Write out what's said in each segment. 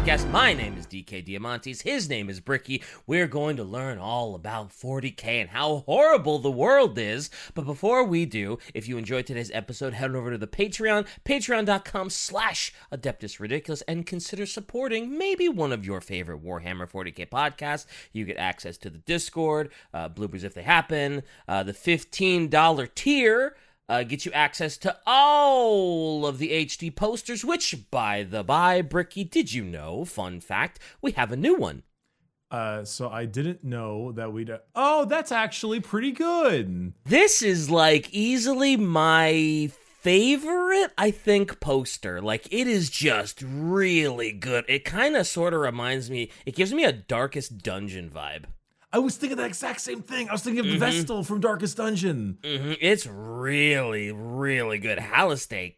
podcast. My name is DK Diamantes. His name is Bricky. We're going to learn all about 40k and how horrible the world is. But before we do, if you enjoyed today's episode, head over to the Patreon, patreon.com slash Adeptus Ridiculous, and consider supporting maybe one of your favorite Warhammer 40k podcasts. You get access to the Discord, uh, bloopers if they happen, uh, the $15 tier uh, get you access to all of the HD posters, which, by the by, Bricky, did you know? Fun fact, we have a new one. Uh, so I didn't know that we'd. Oh, that's actually pretty good. This is like easily my favorite, I think, poster. Like, it is just really good. It kind of sort of reminds me, it gives me a Darkest Dungeon vibe. I was thinking the exact same thing. I was thinking of the Vestal from Darkest Dungeon. hmm It's really, really good. Hallistay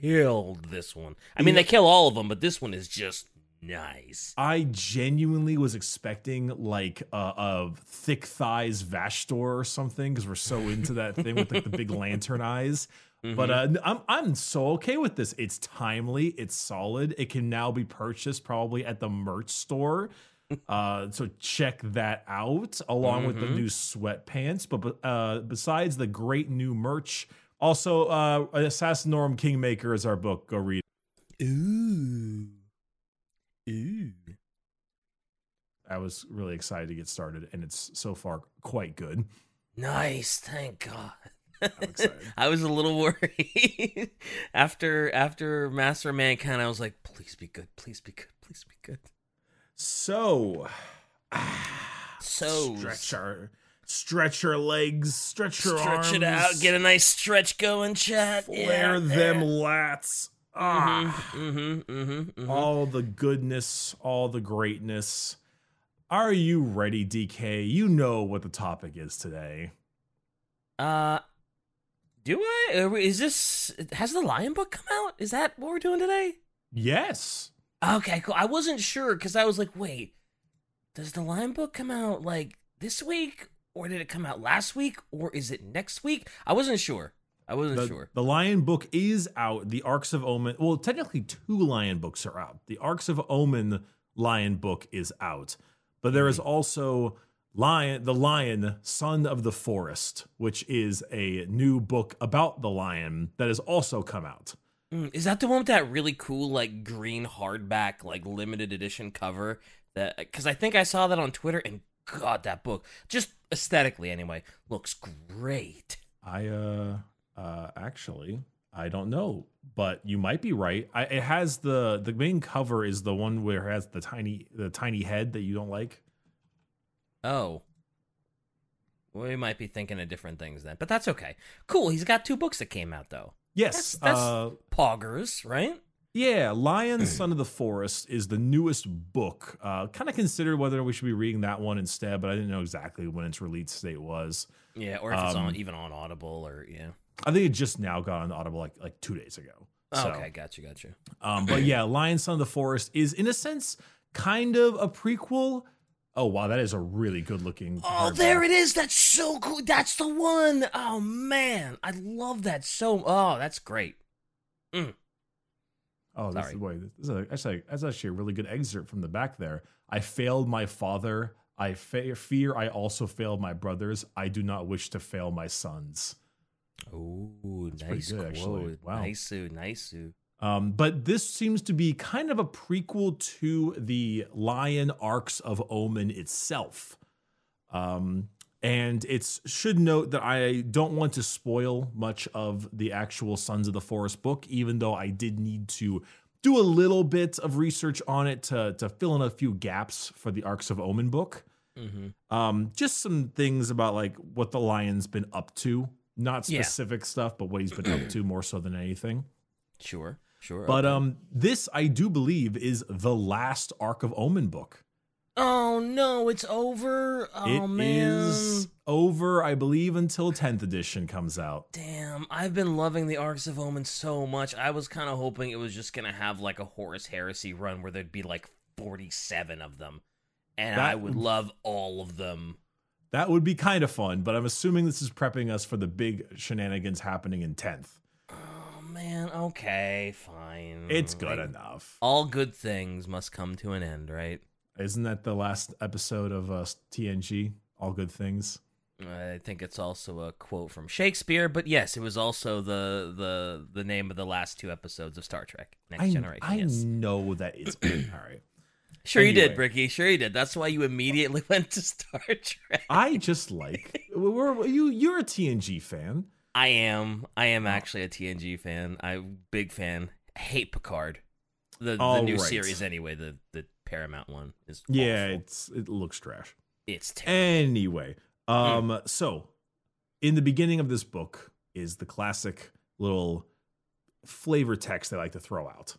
killed this one. I mean, Yeah. they kill all of them, but this one is just nice. I genuinely was expecting like a, thick thighs Vashtorr or something because we're so into that thing with like the big lantern eyes. But uh, I'm I'm so okay with this. It's timely. It's solid. It can now be purchased probably at the merch store. Uh, so check that out along with the new sweatpants. But uh, besides the great new merch, also uh, Assassinorum Kingmaker is our book. Go read. it. Ooh. Ooh. I was really excited to get started, and it's so far quite good. Nice, thank God. I was a little worried after after Master of Mankind. I was like, please be good, please be good, please be good. So, So stretch our stretch your legs, stretch your arms, stretch it out, get a nice stretch going, chat. flare them lats. Ah, Mm-hmm, mm-hmm, all the goodness, all the greatness. Are you ready, DK? You know what the topic is today. Uh, do I? Is this has the Lion Book come out? Is that what we're doing today? Yes. Okay, cool. I wasn't sure because I was like, wait, does the Lion Book come out like this week, or did it come out last week, or is it next week? I wasn't sure. I wasn't The, sure. the Lion book is out. The Arks of Omen. Well, technically, two Lion books are out. The Arks of Omen Lion book is out, but there is mm-hmm. also Lion, the Lion, Son of the Forest, which is a new book about the lion that has also come out. Mm, is that the one with that really cool like green hardback like limited edition cover? That because I think I saw that on Twitter and God, that book just aesthetically anyway looks great. I uh uh actually I don't know, but you might be right. I, it has the the main cover is the one where it has the tiny the tiny head that you don't like. Oh. We might be thinking of different things then, but that's okay. Cool. He's got two books that came out though. Yes, That's- that's- uh, Poggers, right? Yeah, Lion, Son of the Forest is the newest book. Uh, kind of considered whether we should be reading that one instead, but I didn't know exactly when its release date was. Yeah, or if it's Um, on even on Audible or yeah. I think it just now got on Audible like like two days ago. So, okay, got you, got you. um, but yeah, Lion, Son of the Forest is in a sense kind of a prequel. Oh wow, that is a really good looking. Oh, there it is. That's so cool. That's the one. Oh man, I love that so. Oh, that's great. Mm. Oh, this Sorry. is, wait, this is a, actually, that's actually a really good excerpt from the back there. I failed my father. I fa- fear I also failed my brothers. I do not wish to fail my sons. Oh, nice good, quote. Wow. Nice, nice. Um, but this seems to be kind of a prequel to the Lion Arks of Omen itself. Um, and it should note that I don't want to spoil much of the actual Sons of the Forest book, even though I did need to do a little bit of research on it to to fill in a few gaps for the Arks of Omen book. Mm-hmm. Um, just some things about like what the lion's been up to, not Yeah. specific stuff, but what he's been up to more so than anything. Sure, sure. But okay. um, this I do believe is the last Ark of Omen book. oh no, it's over. Oh It is man, over, I believe, until 10th edition comes out. damn! I've been loving the Arks of Omen so much. I was kind of hoping it was just gonna have like a Horus Heresy run where there'd be like forty-seven of them, and I would love all of them. That would be kind of fun, but I'm assuming this is prepping us for the big shenanigans happening in 10th. Man, okay, fine. It's good Like, enough. All good things must come to an end, right? Isn't that the last episode of uh, TNG? All good things. I think it's also a quote from Shakespeare, but yes, it was also the the the name of the last two episodes of Star Trek: Next I, Generation. I yes. know that it's all right. Sure you did, Anyway. Bricky. Sure you did. That's why you immediately went to Star Trek. I just like we're, you. You're a TNG fan. I am. I am actually a TNG fan. I'm big fan. I hate Picard. The the new right. series anyway. The the Paramount one is Yeah, awful. it's it looks trash. it's terrible. Anyway, um, so in the beginning of this book is the classic little flavor text they like to throw out.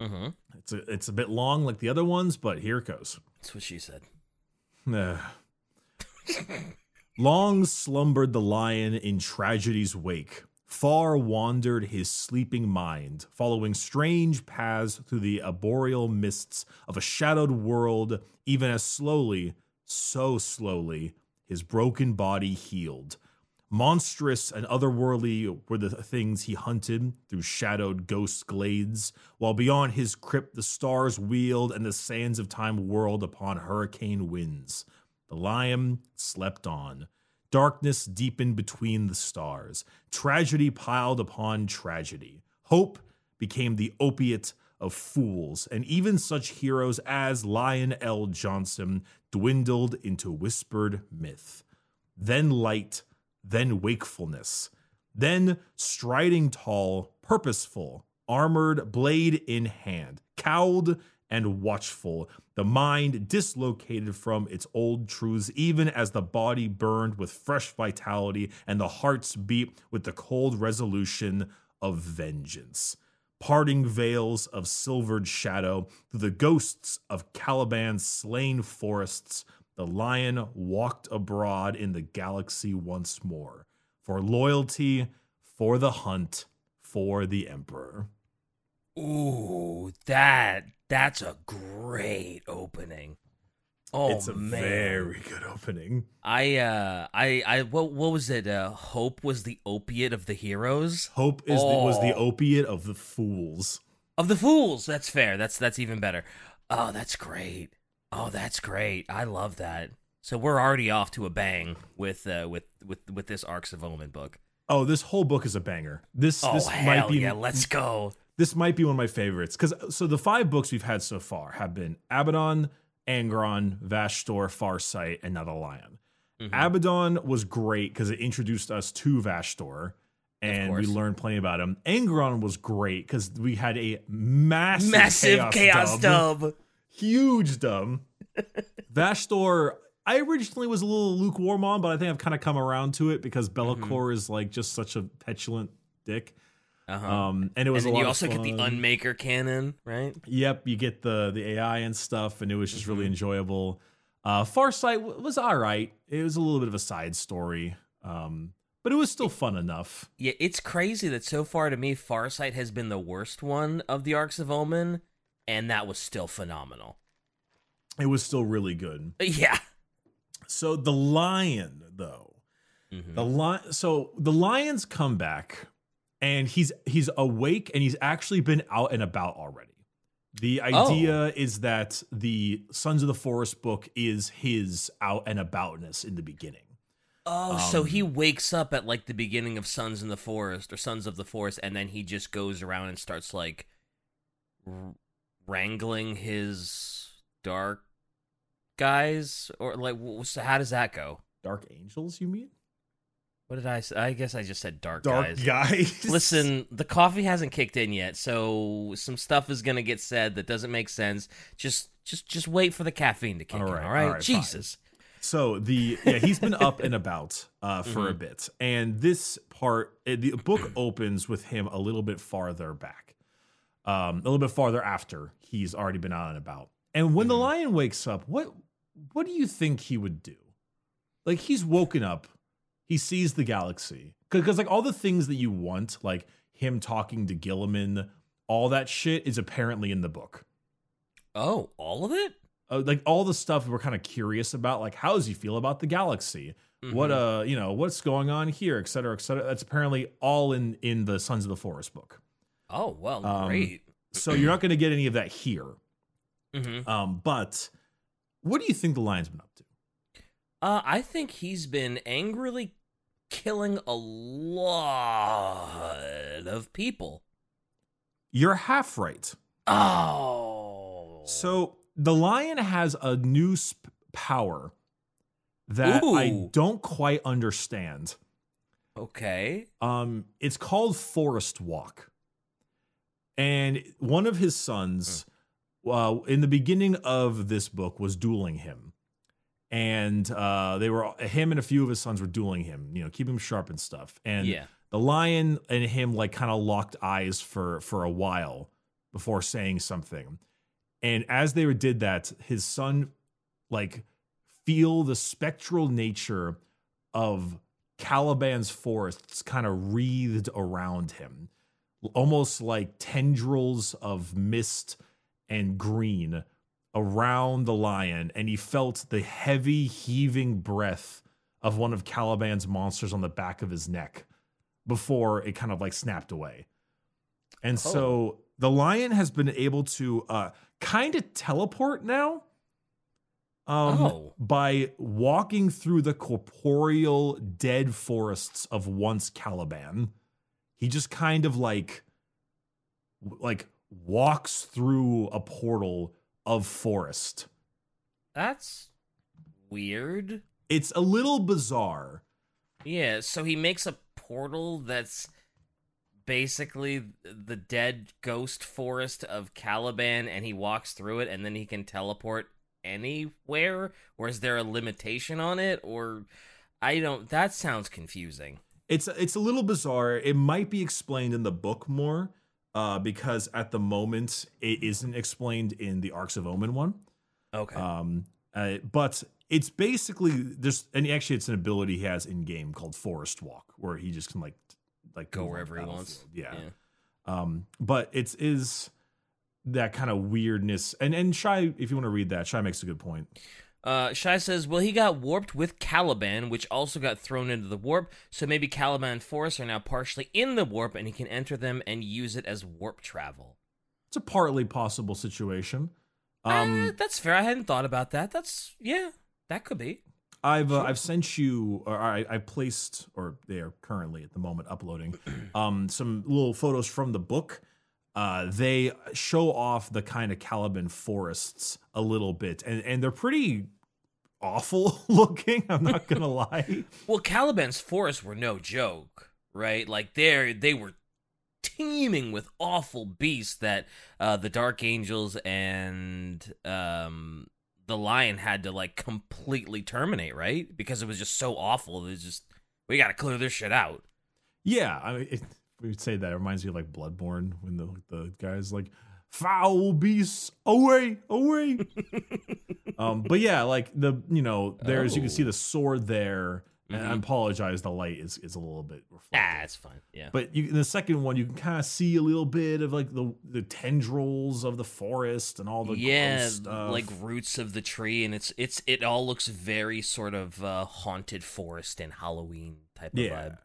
Mm-hmm. It's a it's a bit long like the other ones, but here it goes. That's what she said. Long slumbered the lion in tragedy's wake. Far wandered his sleeping mind, following strange paths through the arboreal mists of a shadowed world, even as slowly, so slowly, his broken body healed. Monstrous and otherworldly were the things he hunted through shadowed ghost glades, while beyond his crypt the stars wheeled and the sands of time whirled upon hurricane winds. The lion slept on. Darkness deepened between the stars. Tragedy piled upon tragedy. Hope became the opiate of fools, and even such heroes as Lion El'Jonson dwindled into whispered myth. Then light, then wakefulness. Then striding tall, purposeful, armored, blade in hand, cowled and watchful, the mind dislocated from its old truths, even as the body burned with fresh vitality and the hearts beat with the cold resolution of vengeance. Parting veils of silvered shadow through the ghosts of Caliban's slain forests, the lion walked abroad in the galaxy once more for loyalty, for the hunt, for the emperor. Ooh, that that's a great opening. Oh it's a man. very good opening. I uh I I what what was it? Uh hope was the opiate of the heroes? Hope is the, was the Oh. opiate of the fools. Of the fools. That's fair. That's that's even better. Oh, that's great. Oh, that's great. I love that. So we're already off to a bang with uh with with with this Arks of Omen book. Oh, this whole book is a banger. This Oh this hell might be yeah, let's go. This might be one of my favorites because so the five books we've had so far have been Abaddon, Angron, Vashtorr, Farsight, and Now the Lion. Mhm. Abaddon was great because it introduced us to Vashtorr and we learned plenty about him. Angron was great because we had a massive, Massive chaos, chaos, dub. dub. Huge dub. Vashtorr, I originally was a little lukewarm on, but I think I've kind of come around to it because Mm-hmm. Is like just such a petulant dick. Uh-huh. Um, and it was and a lot you also get the. Unmaker cannon, right? Yep, you get the the AI and stuff, and it was just really Mm-hmm. enjoyable. Uh, Farsight w- was all right. It was a little bit of a side story, um, but it was still fun enough. Yeah, it's crazy that so far to me, Farsight has been the worst one of the Arks of Omen, and that was still phenomenal. It was still really good. Yeah. So the lion, though, Mhm. the lion. So the lion's come back, and he's he's awake, and he's actually been out and about already. The idea is that the Sons of the Forest book is his out and aboutness in the beginning. Oh, so he Um, wakes up at like the beginning of Sons in the Forest or Sons of the Forest, and then he just goes around and starts like r- wrangling his dark guys, or like, so how does that go? Dark angels, you mean? What did I say? I guess I just said dark, Dark guys. guys. Listen, the coffee hasn't kicked in yet, so some stuff is gonna get said that doesn't make sense. Just, just, just wait for the caffeine to kick All in. right, All right, all right, fine. Jesus. So the yeah he's been up and about uh, for Mm-hmm. a bit, and this part eh, the book opens with him a little bit farther back, um, a little bit farther after he's already been out and about. And when the Mhm. lion wakes up, what what do you think he would do? Like he's woken up, he sees the galaxy because like all the things that you want, like him talking to Guilliman, all that shit is apparently in the book. Oh, all of it? uh, like all the stuff we're kind of curious about, like how does he feel about the galaxy? What Mhm. uh, you know, what's going on here, et cetera, et cetera. That's apparently all in in the Sons of the Forest book. Oh well, Um, great. So you're not going to get any of that here. hmm Um, but what do you think the lion's been up to? Uh, I think he's been angrily killing a lot of people. You're half right. Oh, So the lion has a new sp- power that I don't quite understand. okay. Um, it's called Forest Walk, and one of his sons, uh, in the beginning of this book, was dueling him, and uh, they were him and a few of his sons were dueling him, you know, keep him sharp and stuff. And yeah. the lion and him like kind of locked eyes for for a while before saying something and as they did that his son like feel the spectral nature of caliban's forests kind of wreathed around him almost like tendrils of mist and green around the lion and he felt the heavy heaving breath of one of caliban's monsters on the back of his neck before it kind of like snapped away. And so the lion has been able to uh kind of teleport now. Um Oh. by walking through the corporeal dead forests of once Caliban. He just kind of like like walks through a portal of forest. That's weird. It's a little bizarre. Yeah, so he makes a portal that's basically the dead ghost forest of Caliban and he walks through it and then he can teleport anywhere or is there a limitation on it or I don't that sounds confusing. It's it's a little bizarre. It might be explained in the book more, uh, because at the moment it isn't explained in the Arks of Omen one. Okay. Um, uh, but it's basically there's and actually it's an ability he has in game called Forest Walk, where he just can like like Go wherever he wants. battlefield. Yeah. Um, but it's is that kind of weirdness. And and Shy, if you want to read that, Shy makes a good point. Uh, Shai says, well, he got warped with Caliban, which also got thrown into the warp, so maybe Caliban and Forest are now partially in the warp, and he can enter them and use it as warp travel. It's a partly possible situation. Um, that's fair. I hadn't thought about that. That's yeah, that could be. I've uh, I've sent you, or I, I placed, or they are currently at the moment uploading, um, some little photos from the book. Uh, they show off the kind of Caliban forests a little bit, and and they're pretty awful looking. I'm not gonna lie. Well, Caliban's forests were no joke, right? Like they they were teeming with awful beasts that uh, the Dark Angels and um, the Lion had to like completely terminate, right? Because it was just so awful. It was just we got to clear this shit out. Yeah, I mean, it, we would say that it reminds me of like Bloodborne when the the guys like foul beasts away, away. um, but yeah, like the you know, there's you can see Oh. the sword there. And I Mhm. apologize, the light is is a little bit reflective. Ah, it's fine. Yeah. But you, in the second one, you can kind of see a little bit of like the the tendrils of the forest and all the yeah, gross stuff. like roots of the tree, and it's it's it all looks very sort of uh, haunted forest and Halloween type of yeah. vibe.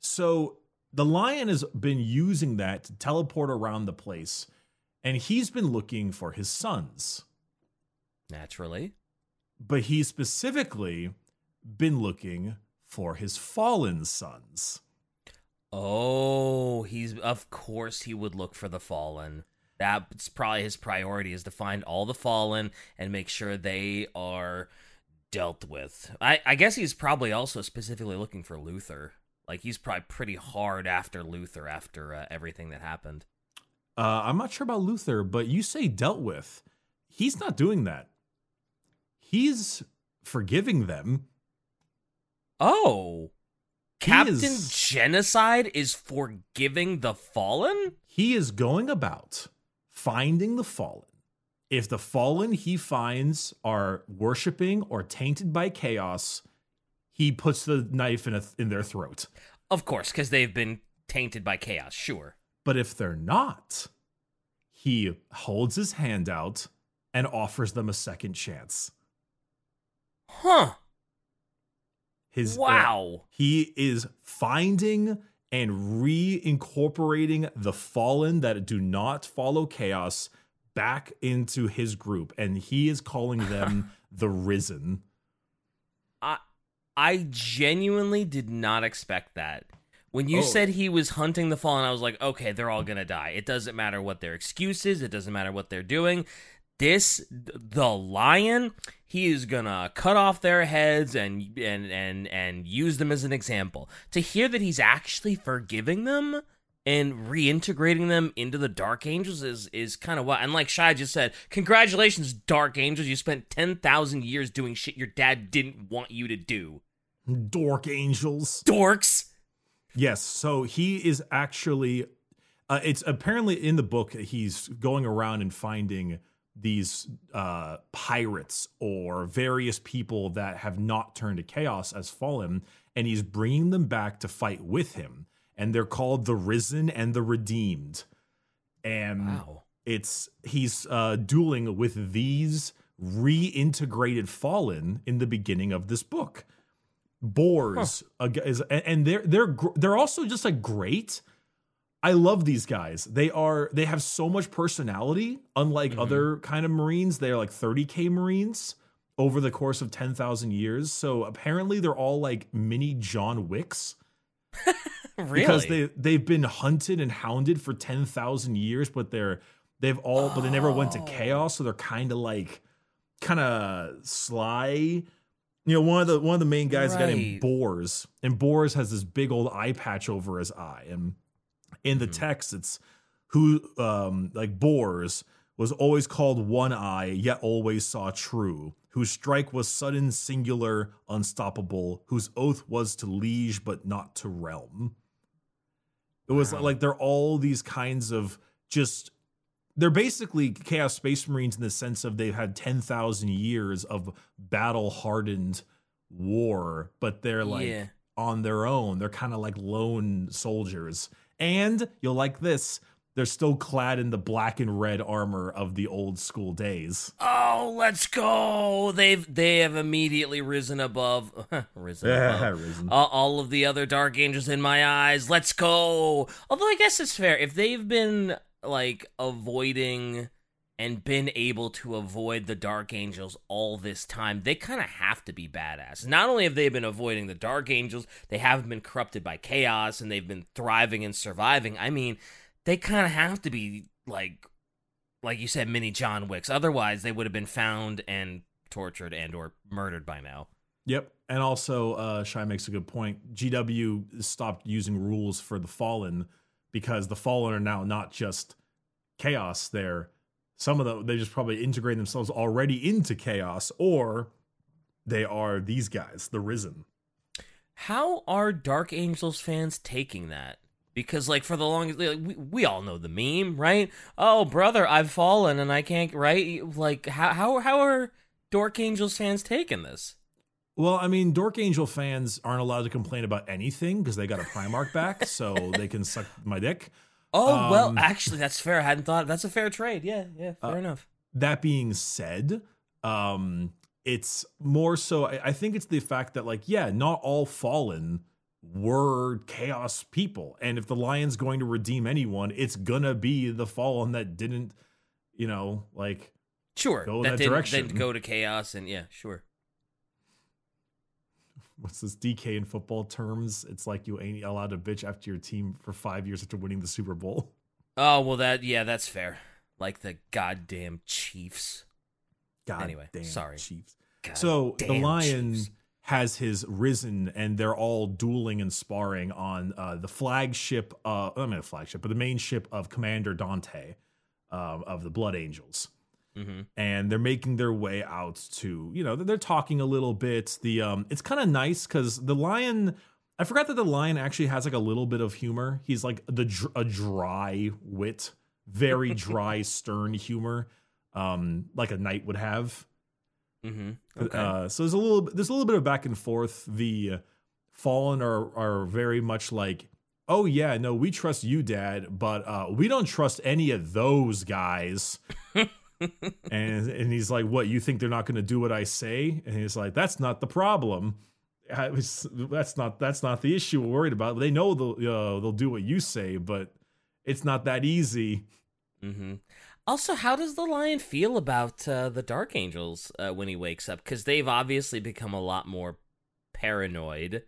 So the lion has been using that to teleport around the place, and he's been looking for his sons. Naturally. but he's specifically been looking for his fallen sons. Oh, he's of course he would look for the fallen. That's probably his priority is to find all the fallen and make sure they are dealt with. I, I guess he's probably also specifically looking for Luther. Like he's probably pretty hard after Luther after uh, everything that happened. Uh, I'm not sure about Luther, but you say dealt with. He's not doing that. He's forgiving them. Oh, He Captain is- Genocide is forgiving the fallen? He is going about finding the fallen. If the fallen he finds are worshiping or tainted by chaos, he puts the knife in, a, in their throat. Of course, because they've been tainted by chaos. Sure. But if they're not, he holds his hand out and offers them a second chance. Huh. His uh, Wow. he is finding and reincorporating the fallen that do not follow chaos back into his group, and he is calling them the risen. I genuinely did not expect that. When you Oh. said he was hunting the fallen, I was like, okay, they're all gonna die. It doesn't matter what their excuse is. It doesn't matter what they're doing. This the lion, he is gonna cut off their heads and and and and use them as an example. To hear that he's actually forgiving them and reintegrating them into the Dark Angels is is kind of what. And like Shai just said, congratulations, Dark Angels. You spent ten thousand years doing shit your dad didn't want you to do. Dork angels. Dorks. Yes. So he is actually, uh, it's apparently in the book, he's going around and finding these uh, pirates or various people that have not turned to chaos as fallen, and he's bringing them back to fight with him. And they're called the Risen and the Redeemed. And Wow. it's he's uh, dueling with these reintegrated fallen in the beginning of this book. Boars ag- is, and- they're they're gr- they're also just like great. I love these guys. They are they have so much personality. Unlike Mhm. other kind of Marines, they're like 30k Marines over the course of 10,000 years. So apparently they're all like mini John Wicks Really? because they they've been hunted and hounded for 10,000 years but they're they've all but they never went to Oh. chaos so they're kind of like kind of sly you know one of the one of the main guys a guy named Right. Boars and Boars has this big old eye patch over his eye and in the Mhm. text it's who um like Boars was always called one eye yet always saw true whose strike was sudden singular unstoppable whose oath was to liege but not to realm it was Wow. like they're all these kinds of just they're basically chaos space marines in the sense of they've had 10,000 years of battle hardened war but they're like Yeah. on their own they're kind of like lone soldiers and you'll like this they're still clad in the black and red armor of the old school days Oh, let's go! They've they have immediately risen above, risen above Risen. all, all of the other dark angels in my eyes. Let's go! Although I guess it's fair if they've been like avoiding and been able to avoid the dark angels all this time, they kind of have to be badass. Not only have they been avoiding the dark angels, they haven't been corrupted by chaos, and they've been thriving and surviving. I mean, they kind of have to be like like you said, mini John Wicks. Otherwise, they would have been found and tortured and or murdered by now. Yep. And also, uh, Shy makes a good point. GW stopped using rules for the Fallen because the Fallen are now not just chaos. They're some of them, they just probably integrate themselves already into chaos, or they are these guys, the Risen. How are Dark Angels fans taking that? Because like for the longest, like, we, we all know the meme, right? Oh, brother, I've fallen and I can't. Right? Like how how how are Dark Angels fans taking this? Well, I mean, Dork Angel fans aren't allowed to complain about anything because they got a Primarch back, so they can suck my dick. Oh well, Um, actually, that's fair. I hadn't thought. That's a fair trade. Yeah, yeah, fair Uh, enough. that being said um it's more so I, I think it's the fact that like yeah not all fallen were chaos people and if the lion's going to redeem anyone it's gonna be the fallen that didn't you know like Sure, go that, that didn't, direction. didn't go to chaos and yeah, sure. What's this dk in football terms it's like you ain't allowed to bitch after your team for five years after winning the super bowl Oh well, that yeah, that's fair. Like the goddamn Chiefs. god Anyway, damn sorry. chiefs God So the lion Chiefs. has his risen, and they're all dueling and sparring on uh, the flagship. Uh, I mean, a flagship, but the main ship of Commander Dante um, of the Blood Angels, Mhm. and they're making their way out to. You know, they're talking a little bit. The um, it's kind of nice because the lion. I forgot that the lion actually has like a little bit of humor. He's like the a dry wit, very dry, stern humor, um, like a knight would have. Mm-hmm. Okay. Uh, so there's a little there's a little bit of back and forth. The fallen are are very much like, oh yeah, no, we trust you, Dad, but uh, we don't trust any of those guys. and and he's like, what? You think they're not going to do what I say? And he's like, that's not the problem. Was, that's not that's not the issue we're worried about. They know they'll uh, they'll do what you say, but it's not that easy. Mm-hmm. Also, how does the lion feel about uh, the Dark Angels uh, when he wakes up? Because they've obviously become a lot more paranoid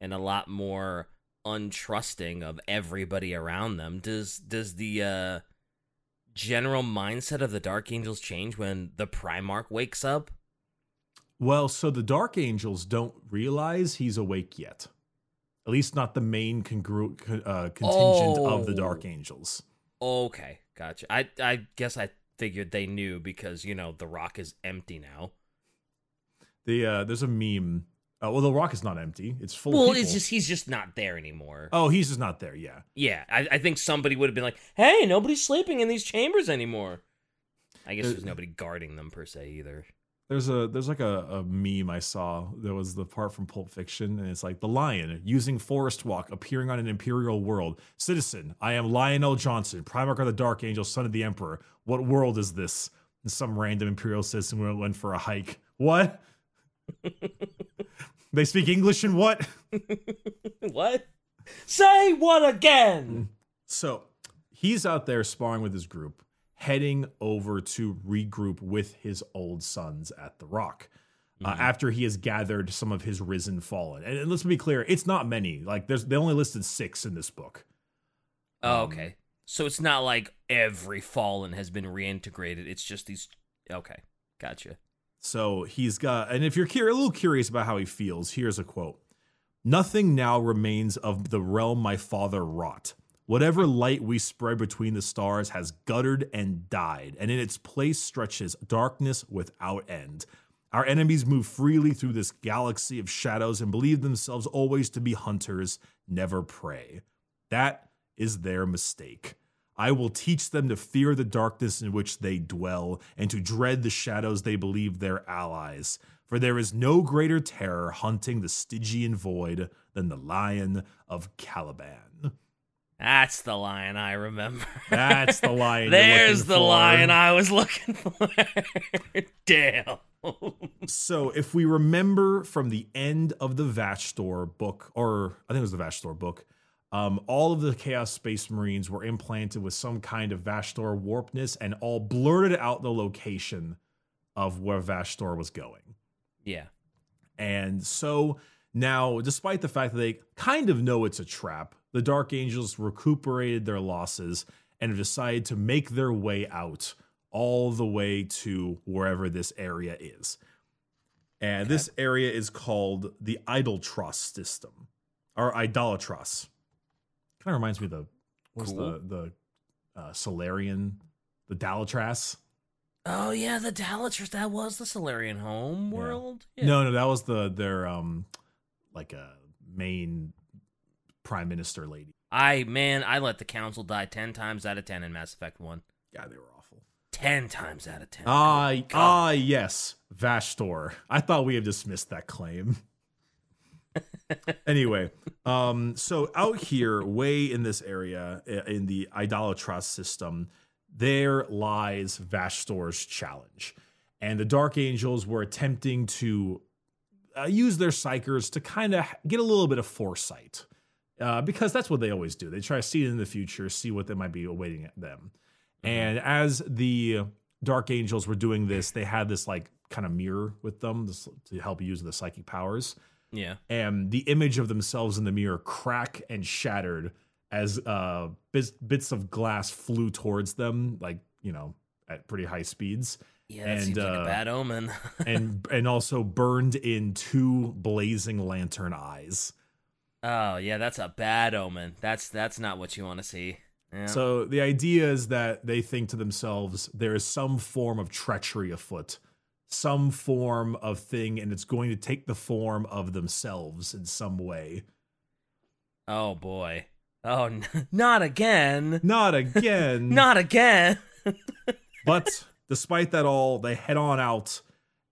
and a lot more untrusting of everybody around them. Does does the uh, general mindset of the Dark Angels change when the Primarch wakes up? Well, so the Dark Angels don't realize he's awake yet. At least not the main congru- uh, contingent oh. of the Dark oh. Angels. Okay, gotcha. I I guess I figured they knew because you know the rock is empty now. The uh, there's a meme. Uh, well, the rock is not empty; it's full. Well, it's just he's just not there anymore. Oh, he's just not there. Yeah. Yeah, I, I think somebody would have been like, "Hey, nobody's sleeping in these chambers anymore." I guess there's nobody guarding them per se either. There's a there's like a, a meme I saw. that was the part from Pulp Fiction, and it's like the lion using forest walk, appearing on an imperial world. Citizen, I am Lion El'Jonson, Primarch of the Dark Angel, son of the Emperor. What world is this? And some random imperial citizen went for a hike. What? they speak English and what? what? Say what again? So he's out there sparring with his group heading over to regroup with his old sons at the Rock. Uh, mm-hmm. after he has gathered some of his risen fallen, and, and, let's be clear, it's not many. Like there's they only listed six in this book. Oh, um, okay. So it's not like every fallen has been reintegrated. It's just these. Okay, gotcha. So he's got, and if you're a little curious about how he feels, here's a quote: "Nothing now remains of the realm my father wrought. Whatever light we spread between the stars has guttered and died, and in its place stretches darkness without end. Our enemies move freely through this galaxy of shadows and believe themselves always to be hunters, never prey. That is their mistake. I will teach them to fear the darkness in which they dwell and to dread the shadows they believe their allies. For there is no greater terror hunting the Stygian void than the Lion of Caliban. That's the lion I remember. That's the lion. There's the for. lion I was looking for. Damn. so, if we remember from the end of the Vastor book, or I think it was the Vastor book, um, all of the Chaos Space Marines were implanted with some kind of Vastor warpness and all blurted out the location of where Vastor was going. Yeah. And so now, despite the fact that they kind of know it's a trap, the Dark Angels recuperated their losses and have decided to make their way out all the way to wherever this area is. And okay. this area is called the Idoltros system or Idolatros. Kind of reminds me of the what's cool. the the uh, Salarian, the Dalatrass. Oh yeah, the Dalatrass. That was the Salarian home world. Yeah. Yeah. No, no, that was the their um like a main prime minister lady. I man, I let the council die ten times out of ten in Mass Effect One. Yeah, they were awful. Ten times out of ten. Ah, ah, yes, Vastor. I thought we had dismissed that claim. anyway, um, so out here, way in this area, in the Idolatros system, there lies Vastor's challenge. And the Dark Angels were attempting to uh, use their psykers to kind of get a little bit of foresight uh, because that's what they always do. They try to see it in the future, see what they might be awaiting them. Mm-hmm. And as the Dark Angels were doing this, they had this like kind of mirror with them to help use the psychic powers. Yeah. And the image of themselves in the mirror crack and shattered as uh, bits, bits of glass flew towards them, like, you know, at pretty high speeds. Yeah, and, seems like uh, a bad omen. and and also burned in two blazing lantern eyes. Oh yeah, that's a bad omen. That's that's not what you want to see. Yeah. So the idea is that they think to themselves, there is some form of treachery afoot, some form of thing, and it's going to take the form of themselves in some way. Oh boy. Oh, n- not again. Not again. not again. but despite that all, they head on out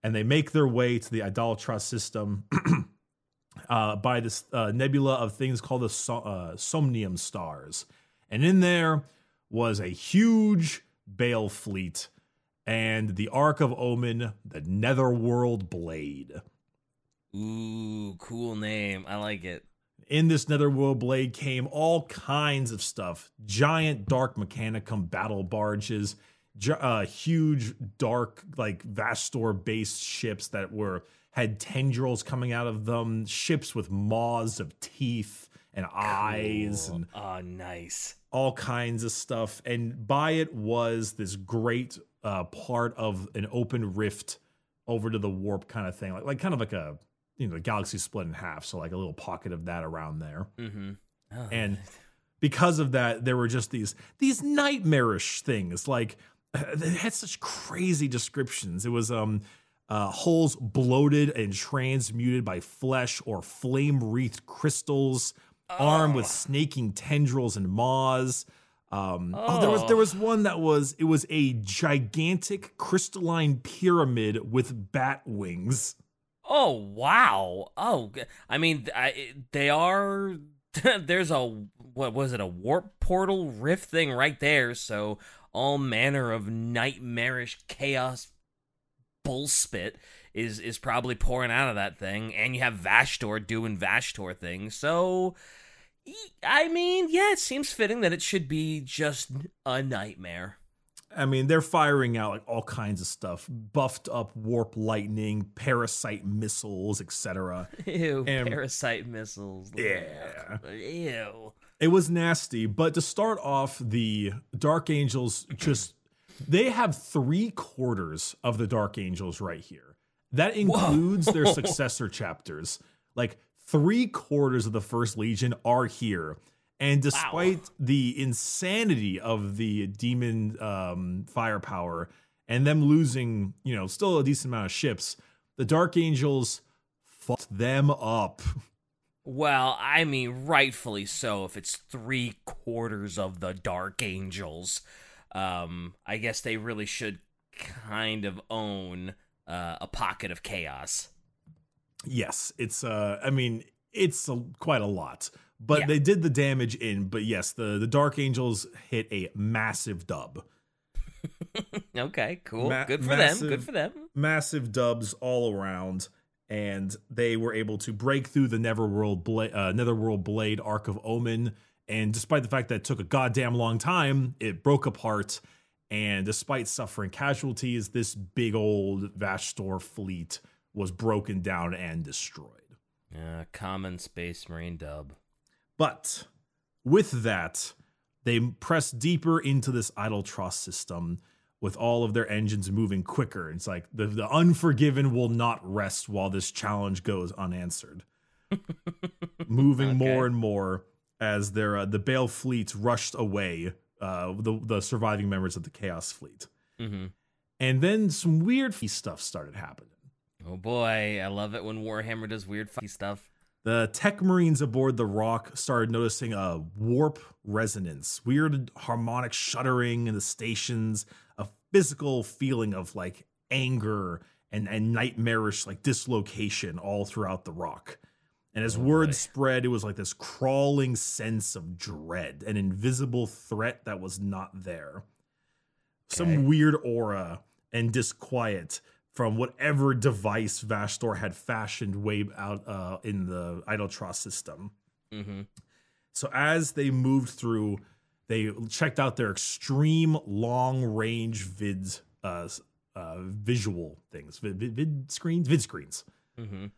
and they make their way to the Idolatros system uh, by this uh, nebula of things called the so- uh, Somnium stars. And in there was a huge bale fleet and the Ark of Omen, the Netherworld Blade. Ooh, cool name. I like it. In this Netherworld blade came all kinds of stuff giant dark mechanicum battle barges, uh, huge dark, like Vastor based ships that were had tendrils coming out of them, ships with maws of teeth and cool. eyes and oh nice all kinds of stuff and by it was this great uh, part of an open rift over to the warp kind of thing like, like kind of like a you know the galaxy split in half so like a little pocket of that around there mm-hmm. oh. and because of that there were just these these nightmarish things like they had such crazy descriptions it was um uh, holes bloated and transmuted by flesh or flame wreathed crystals armed with snaking tendrils and maws. Um, oh. oh. there was there was one that was it was a gigantic crystalline pyramid with bat wings. Oh wow! Oh, I mean, I, they are. there's a what was it? A warp portal rift thing right there. So all manner of nightmarish chaos bullspit is is probably pouring out of that thing, and you have Vashtorr doing Vashtorr things. So I mean, yeah, it seems fitting that it should be just a nightmare. I mean, they're firing out like all kinds of stuff, buffed up warp lightning, parasite missiles, etc. Ew, and, parasite missiles. Yeah. Ew. It was nasty, but to start off, the Dark Angels just they have three quarters of the Dark Angels right here. That includes Whoa. their successor chapters. Like three quarters of the First Legion are here. And despite wow. the insanity of the demon um, firepower and them losing, you know, still a decent amount of ships, the Dark Angels fucked them up. Well, I mean, rightfully so. If it's three quarters of the Dark Angels, um, I guess they really should kind of own uh, a pocket of chaos. Yes, it's uh I mean, it's a, quite a lot. But yeah. they did the damage in, but yes, the the Dark Angels hit a massive dub. okay, cool. Ma- Good for massive, them. Good for them. Massive dubs all around and they were able to break through the Neverworld Blade, uh, Netherworld Blade Ark of Omen. And despite the fact that it took a goddamn long time, it broke apart. And despite suffering casualties, this big old Vashtorr fleet was broken down and destroyed. Yeah, common Space Marine dub. But with that, they press deeper into this idle trust system with all of their engines moving quicker. It's like the, the unforgiven will not rest while this challenge goes unanswered. moving okay. more and more as their uh, the Bale fleet rushed away, uh, the the surviving members of the Chaos fleet. Mm-hmm. And then some weird stuff started happening. Oh boy, I love it when Warhammer does weird funky stuff. The tech marines aboard the Rock started noticing a warp resonance, weird harmonic shuddering in the stations, a physical feeling of like anger and, and nightmarish like dislocation all throughout the Rock. And as oh, word spread, it was like this crawling sense of dread, an invisible threat that was not there. Okay. Some weird aura and disquiet from whatever device Vashtorr had fashioned way out uh, in the Idoltros system. Mm-hmm. So as they moved through, they checked out their extreme long range vids, uh, uh, visual things, vid, vid, vid, screens, vid screens, mm-hmm.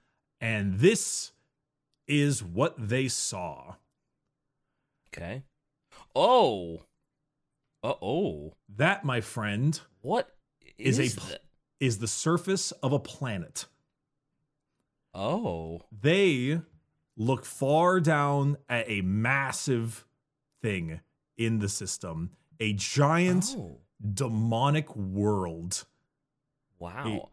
and this is what they saw. Okay. Oh. Uh oh. That, my friend, what is, is a that? Is the surface of a planet. Oh. They look far down at a massive thing in the system, a giant oh. demonic world. Wow.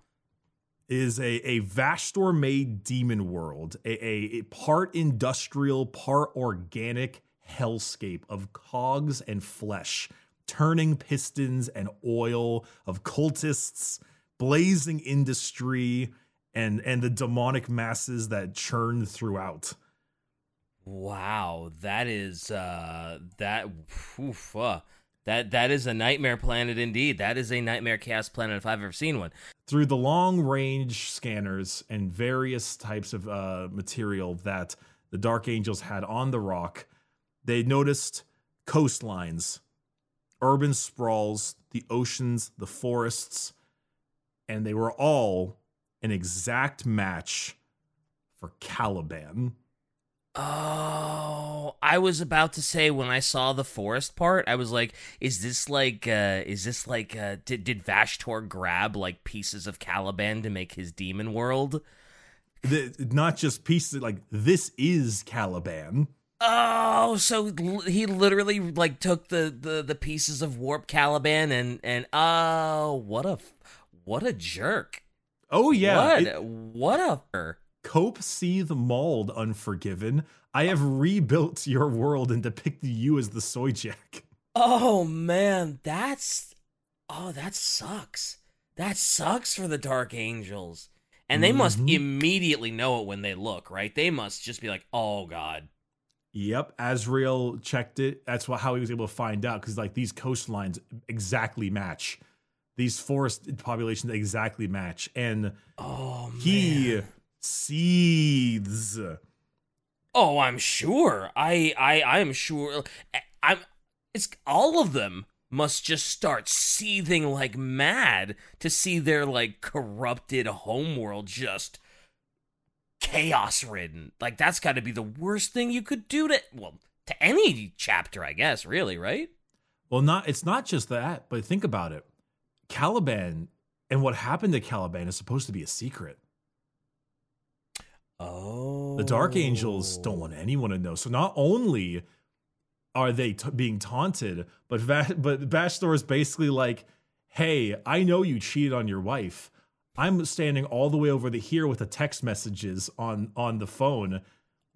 It is a, a Vashtorr made demon world, a, a, a part industrial, part organic hellscape of cogs and flesh, turning pistons and oil, of cultists blazing industry and and the demonic masses that churn throughout. Wow, that is uh that oof, uh, That that is a nightmare planet indeed. That is a nightmare chaos planet if I've ever seen one. Through the long range scanners and various types of uh, material that the Dark Angels had on the rock, they noticed coastlines, urban sprawls, the oceans, the forests, and they were all an exact match for Caliban. Oh, I was about to say when I saw the forest part, I was like, is this like uh is this like uh did did Vashtorr grab like pieces of Caliban to make his demon world? The, not just pieces like this is Caliban. Oh, so he literally like took the the the pieces of warp Caliban and and oh, what a what a jerk. Oh yeah. What it- what a Cope see the mauled unforgiven. I have rebuilt your world and depicted you as the soy jack. Oh man, that's oh that sucks. That sucks for the Dark Angels. And they must Mhm. immediately know it when they look, right? They must just be like, "Oh god." Yep, Azrael checked it. That's what, how he was able to find out because like these coastlines exactly match. These forest populations exactly match, and Oh man. he seethes. Oh, I'm sure. I I I am sure. I'm. It's all of them must just start seething like mad to see their like corrupted homeworld just chaos ridden. Like that's got to be the worst thing you could do to well to any chapter, I guess. Really, right? Well, not it's not just that, but think about it. Caliban and what happened to Caliban is supposed to be a secret. Oh, The Dark Angels don't want oh. anyone to know. So not only are they t- being taunted, but Va- but Vashtorr is basically like, "Hey, I know you cheated on your wife. I'm standing all the way over the here with the text messages on on the phone.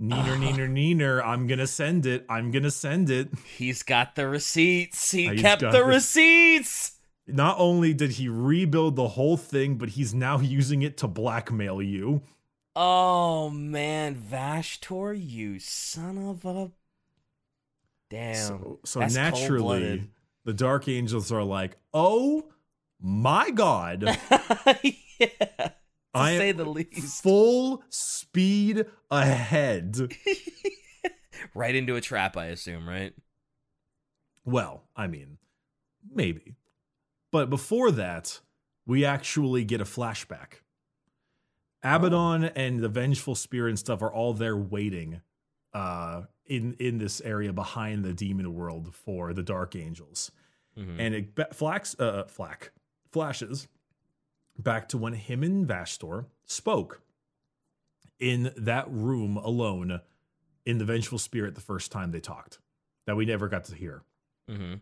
Neener, neener, neener. I'm gonna send it. I'm gonna send it." He's got the receipts. He He's kept the the- receipts. Not only did he rebuild the whole thing, but he's now using it to blackmail you. Oh man, Vashtorr, you son of a damn. So, so naturally, the Dark Angels are like, "Oh my god." yeah, to I say the least. full speed ahead. right into a trap, I assume, right? Well, I mean, maybe. But before that, we actually get a flashback. Abaddon and the vengeful spirit and stuff are all there waiting uh in in this area behind the demon world for the dark angels. Mhm. And it ba- flax uh flack flashes back to when him and Vashtorr spoke in that room alone in the vengeful spirit the first time they talked that we never got to hear. Mhm.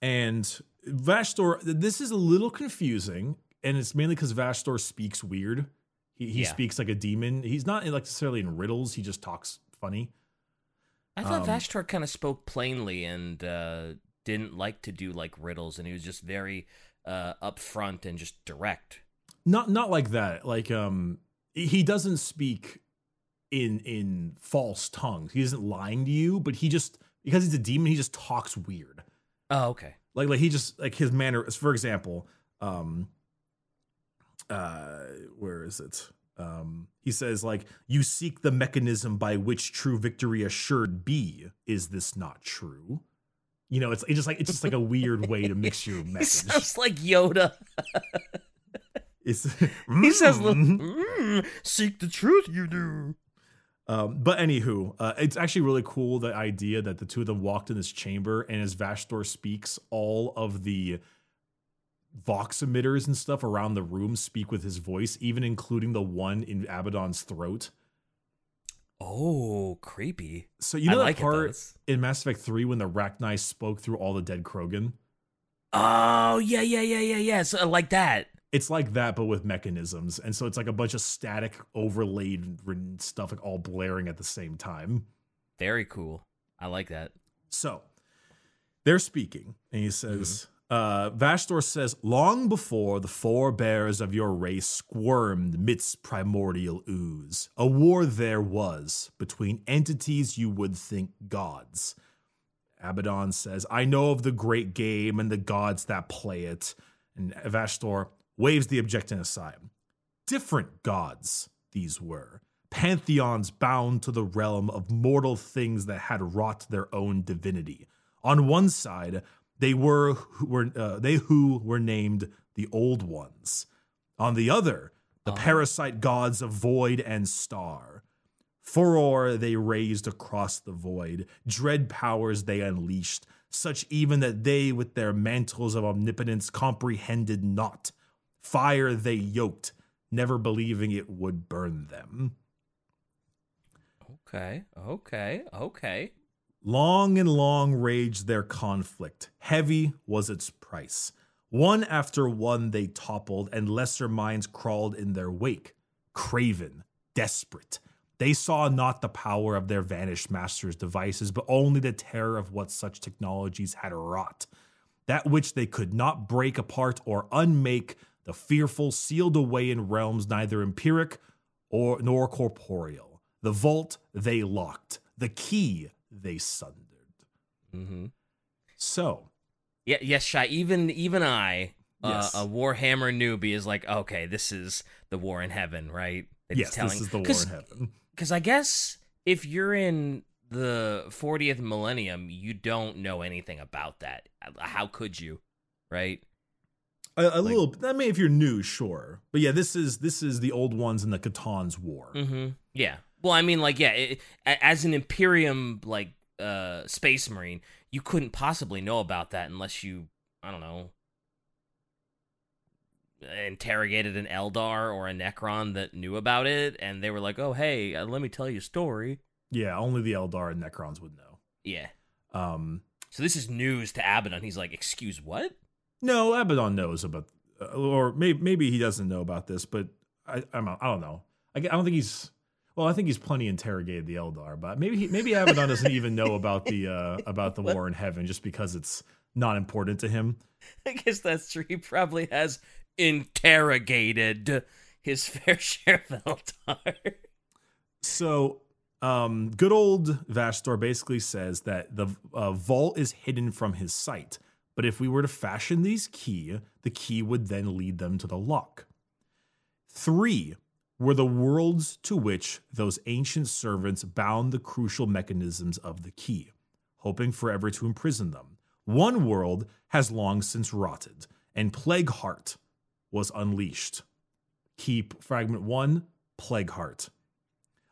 And Vashtorr, this is a little confusing, and it's mainly because Vashtorr speaks weird. He, he Yeah. speaks like a demon. He's not necessarily in riddles. He just talks funny. I thought Um, Vashtorr kind of spoke plainly and uh, didn't like to do like riddles, and he was just very uh, upfront and just direct. Not not like that. Like um, he doesn't speak in in false tongues. He isn't lying to you, but he just because he's a demon, he just talks weird. Oh, okay. like like he just like his manner is for example um uh where is it um he says like you seek the mechanism by which true victory assured be is this not true you know it's, it's just like it's just like a weird way to mix your He message sounds like Yoda. it's He says, Mm. mm, "Seek the truth, you do." Um, but anywho, uh, it's actually really cool the idea that the two of them walked in this chamber, and as Vashtorr speaks, all of the vox emitters and stuff around the room speak with his voice, even including the one in Abaddon's throat. Oh, creepy. So you know like that it, though. part It's- in Mass Effect Three when the Rachni spoke through all the dead Krogan? Oh, yeah, yeah, yeah, yeah, yeah. So, like that. It's like that, but with mechanisms, and so it's like a bunch of static overlaid stuff, like all blaring at the same time. Very cool. I like that. So they're speaking, and he says, uh, Vashtorr says, Long before the forebears of your race squirmed midst primordial ooze, a war there was between entities you would think gods. Abaddon says, I know of the great game and the gods that play it. And Vashtorr waves the objection aside. Different gods these were, pantheons bound to the realm of mortal things that had wrought their own divinity. On one side, they were, who were uh, they who were named the Old Ones. On the other, the uh-huh. parasite gods of void and star. Furor they raised across the void, dread powers they unleashed, such even that they, with their mantles of omnipotence, comprehended not. Fire they yoked, never believing it would burn them. Okay, okay, okay. Long and long raged their conflict. Heavy was its price. One after one they toppled, and lesser minds crawled in their wake. Craven, desperate. They saw not the power of their vanished master's devices, but only the terror of what such technologies had wrought. That which they could not break apart or unmake, the fearful sealed away in realms neither empiric or nor corporeal. The vault they locked, the key they sundered. Mm-hmm. So, yeah, yes, shy. Even even I, uh, yes. uh, a Warhammer newbie, is like, okay, this is the war in heaven, right? It's yes, telling, this is the war in heaven. Because I guess if you're in the 40th millennium, you don't know anything about that. How could you, right? A, a like, little. I mean, if you're new, sure, but yeah, this is this is the old ones in the C'tans War. Mm-hmm. Yeah, well, I mean, like, yeah, it, as an Imperium like uh space marine, you couldn't possibly know about that unless you, I don't know, interrogated an Eldar or a Necron that knew about it, and they were like, "Oh, hey, uh, let me tell you a story." Yeah, only the Eldar and Necrons would know. Yeah. Um. So this is news to Abaddon. He's like, "Excuse what?" No, Abaddon knows about, uh, or maybe maybe he doesn't know about this, but I I'm, I don't know. I, I don't think he's well, I think he's plenty interrogated the Eldar, but maybe he, maybe Abaddon doesn't even know about the uh, about the war in heaven just because it's not important to him. I guess that's true. He probably has interrogated his fair share of Eldar. So, um, good old Vashtorr basically says that the uh, vault is hidden from his sight, but if we were to fashion these key, the key would then lead them to the lock. Three were the worlds to which those ancient servants bound the crucial mechanisms of the key, hoping forever to imprison them. One world has long since rotted, and Plague Heart was unleashed. Keep fragment one, Plague Heart.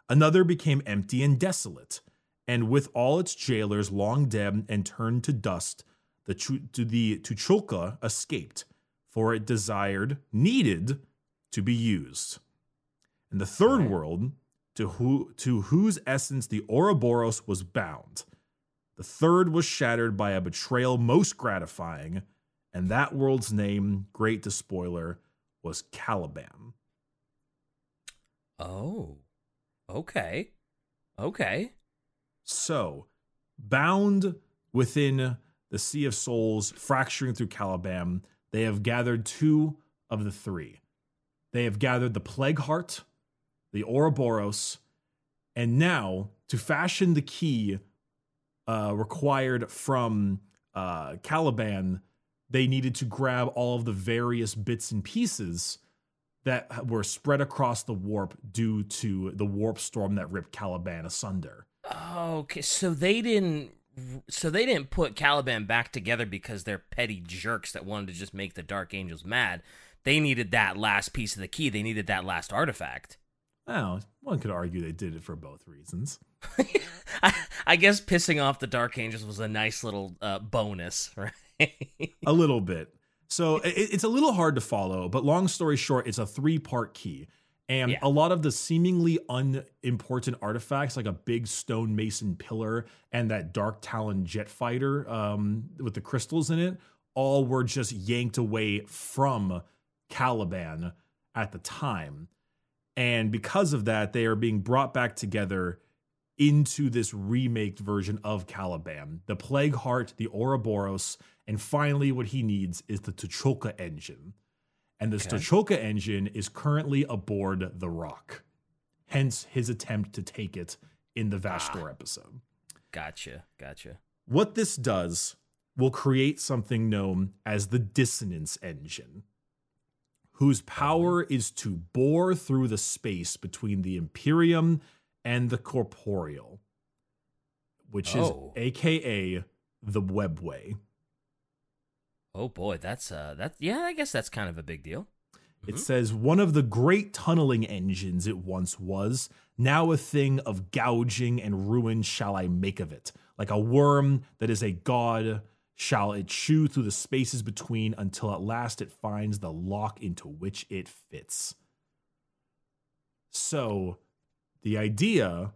Another became empty and desolate, and with all its jailers long dead and turned to dust, the, to the Tuchulcha escaped, for it desired, needed to be used. And the third right. world, to, who, to whose essence the Ouroboros was bound. The third was shattered by a betrayal most gratifying, and that world's name, great despoiler, was Caliban. Oh, okay. Okay. So, bound within the Sea of Souls, fracturing through Caliban, they have gathered two of the three. They have gathered the Plague Heart the Ouroboros, and now to fashion the key uh, required from uh, Caliban, they needed to grab all of the various bits and pieces that were spread across the warp due to the warp storm that ripped Caliban asunder. Okay, so they didn't so they didn't put Caliban back together because they're petty jerks that wanted to just make the Dark Angels mad. They needed that last piece of the key. They needed that last artifact. Well, one could argue they did it for both reasons. I, I, guess pissing off the Dark Angels was a nice little uh, bonus, right? a little bit. So it, it's a little hard to follow, but long story short, it's a three part key. And yeah. a lot of the seemingly unimportant artifacts, like a big stone mason pillar and that Dark Talon jet fighter um, with the crystals in it, all were just yanked away from Caliban at the time. And because of that, they are being brought back together into this remake version of Caliban. The Plague Heart, the Ouroboros, and finally, what he needs is the Tuchulcha engine. And the okay. Tuchulcha engine is currently aboard the Rock. Hence his attempt to take it in the Vashtorr ah. episode. Gotcha. Gotcha. What this does will create something known as the dissonance engine, whose power is to bore through the space between the Imperium and the corporeal, which Oh. is AKA the webway. Oh boy, that's uh that yeah, I guess that's kind of a big deal. It Mhm. says one of the great tunneling engines it once was, now a thing of gouging and ruin shall I make of it. Like a worm that is a god, shall it chew through the spaces between until at last it finds the lock into which it fits. So the idea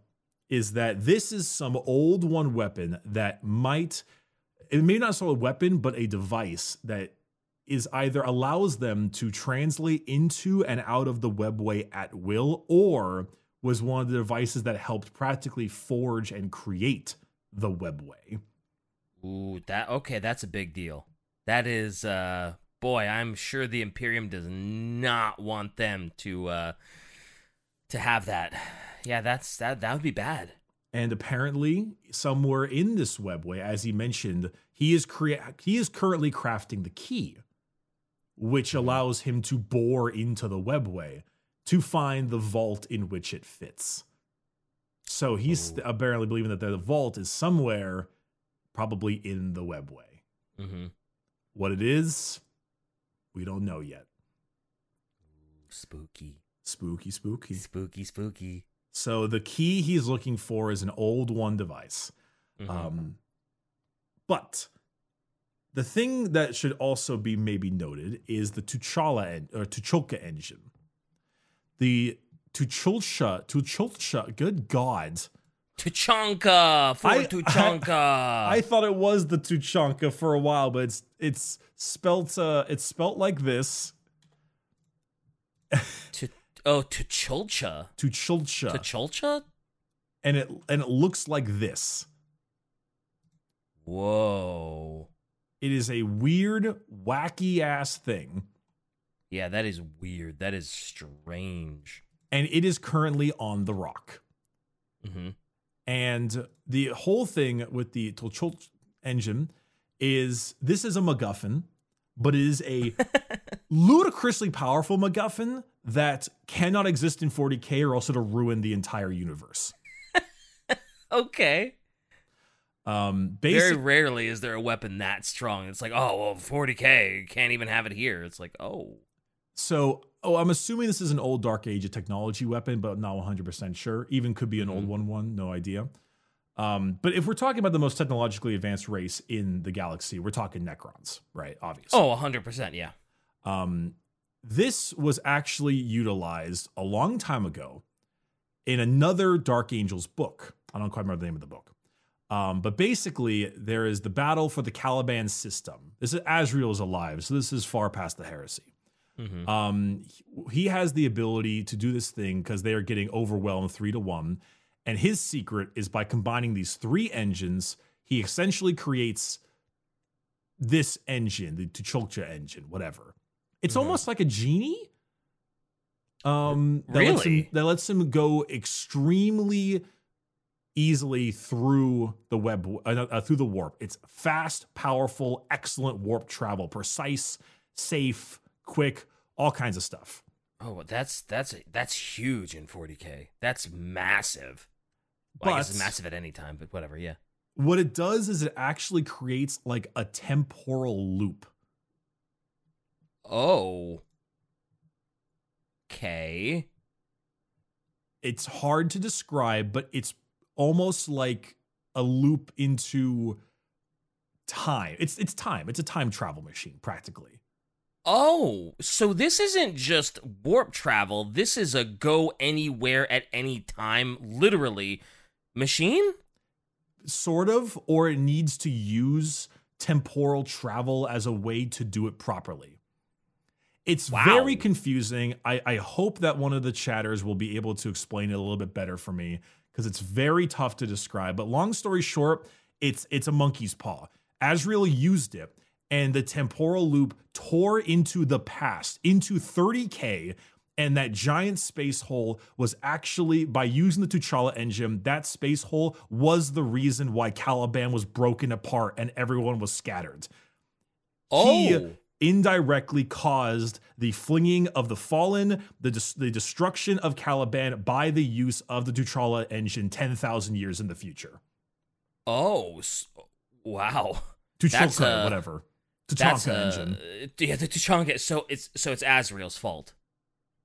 is that this is some old one weapon that might it may not sell a weapon, but a device that is either allows them to translate into and out of the webway at will, or was one of the devices that helped practically forge and create the webway. Ooh, that okay, that's a big deal. That is uh boy, I'm sure the Imperium does not want them to uh to have that. Yeah, that's that that would be bad. And apparently, somewhere in this webway, as he mentioned, he is crea- he is currently crafting the key, which allows him to bore into the webway to find the vault in which it fits. So he's Ooh. apparently believing that the vault is somewhere, probably in the webway. Mm-hmm. What it is, we don't know yet. Spooky. Spooky, spooky. Spooky, spooky. So the key he's looking for is an old one device. Mhm. Um, but the thing that should also be maybe noted is the Tuchala en- or Tuchulcha engine. The Tucholcha, Tucholcha, good God. Tuchanka for I- Tuchanka. I thought it was the Tuchanka for a while, but it's it's spelt uh it's spelt like this. Oh, Tucholcha. Tucholcha. Tucholcha? and it and it looks like this. Whoa. It is a weird, wacky ass thing. Yeah, that is weird. That is strange. And it is currently on the rock. Mm-hmm. And the whole thing with the Tolchol engine is this is a MacGuffin, but it is a ludicrously powerful MacGuffin that cannot exist in 40k or else it'll ruin the entire universe. Okay. Um, Very rarely is there a weapon that strong. It's like, oh, well, 40k, can't even have it here. It's like, oh. so oh, I'm assuming this is an old Dark Age of technology weapon, but not 100 percent sure. Even could be an old Mhm. one, one, no idea. Um, but if we're talking about the most technologically advanced race in the galaxy, we're talking Necrons, right? Obviously. Oh, 100%, yeah. Um, this was actually utilized a long time ago in another Dark Angels book. I don't quite remember the name of the book. Um, but basically, there is the battle for the Caliban system. This is Azrael is alive, so this is far past the heresy. hmm Um, he has the ability to do this thing because they are getting overwhelmed three to one. And his secret is by combining these three engines, he essentially creates this engine, the Tuchulcha engine, whatever. It's Mhm. almost like a genie. Um, that lets him that lets him go extremely easily through the web uh, uh, through the warp. It's fast, powerful, excellent warp travel, precise, safe, quick, all kinds of stuff. Oh, that's that's that's huge in 40k. That's massive. Well, I guess it's massive at any time, but whatever, yeah. What it does is it actually creates like a temporal loop. Oh. Okay. It's hard to describe, but it's almost like a loop into time. It's it's time. It's a time travel machine practically. Oh, so this isn't just warp travel. This is a go anywhere at any time, literally, machine? Sort of or it needs to use temporal travel as a way to do it properly. It's Wow. very confusing. I, I hope that one of the chatters will be able to explain it a little bit better for me because it's very tough to describe. But long story short, it's it's a monkey's paw. Azrael used it, and the temporal loop tore into the past, into 30k, And that giant space hole was actually, by using the T'Challa engine, that space hole was the reason why Caliban was broken apart and everyone was scattered. Oh. He indirectly caused the flinging of the fallen, the, des- the destruction of Caliban by the use of the T'Challa engine 10,000 years in the future. Oh. s- Wow. Tuchanka, uh, whatever. Tuchanka uh, engine. yeah, the Tuchanka. So it's so it's Azrael's fault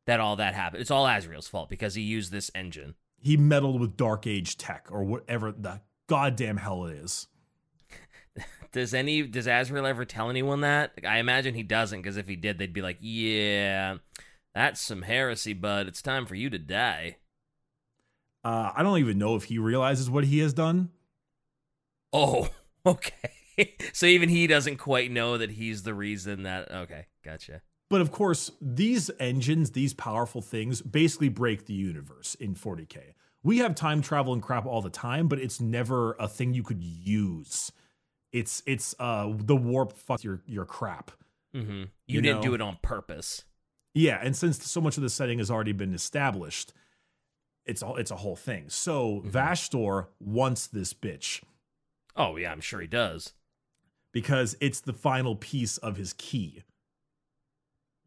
that all that happened. It's all Azrael's fault because he used this engine. He meddled with Dark Age tech or whatever the goddamn hell it is. Does any does Azrael ever tell anyone that? I imagine he doesn't, because if he did, they'd be like, "Yeah, that's some heresy, bud. It's time for you to die." Uh, I don't even know if he realizes what he has done. Oh, okay. so even he doesn't quite know that he's the reason that. Okay, gotcha. But of course, these engines, these powerful things, basically break the universe in 40K. We have time travel and crap all the time, but it's never a thing you could use. It's it's uh the warp fuck your your crap. hmm You, You didn't know. do it on purpose. Yeah, and since so much of the setting has already been established, it's all it's a whole thing. So Mhm. Vashtorr wants this bitch Oh yeah, I'm sure he does. because it's the final piece of his key.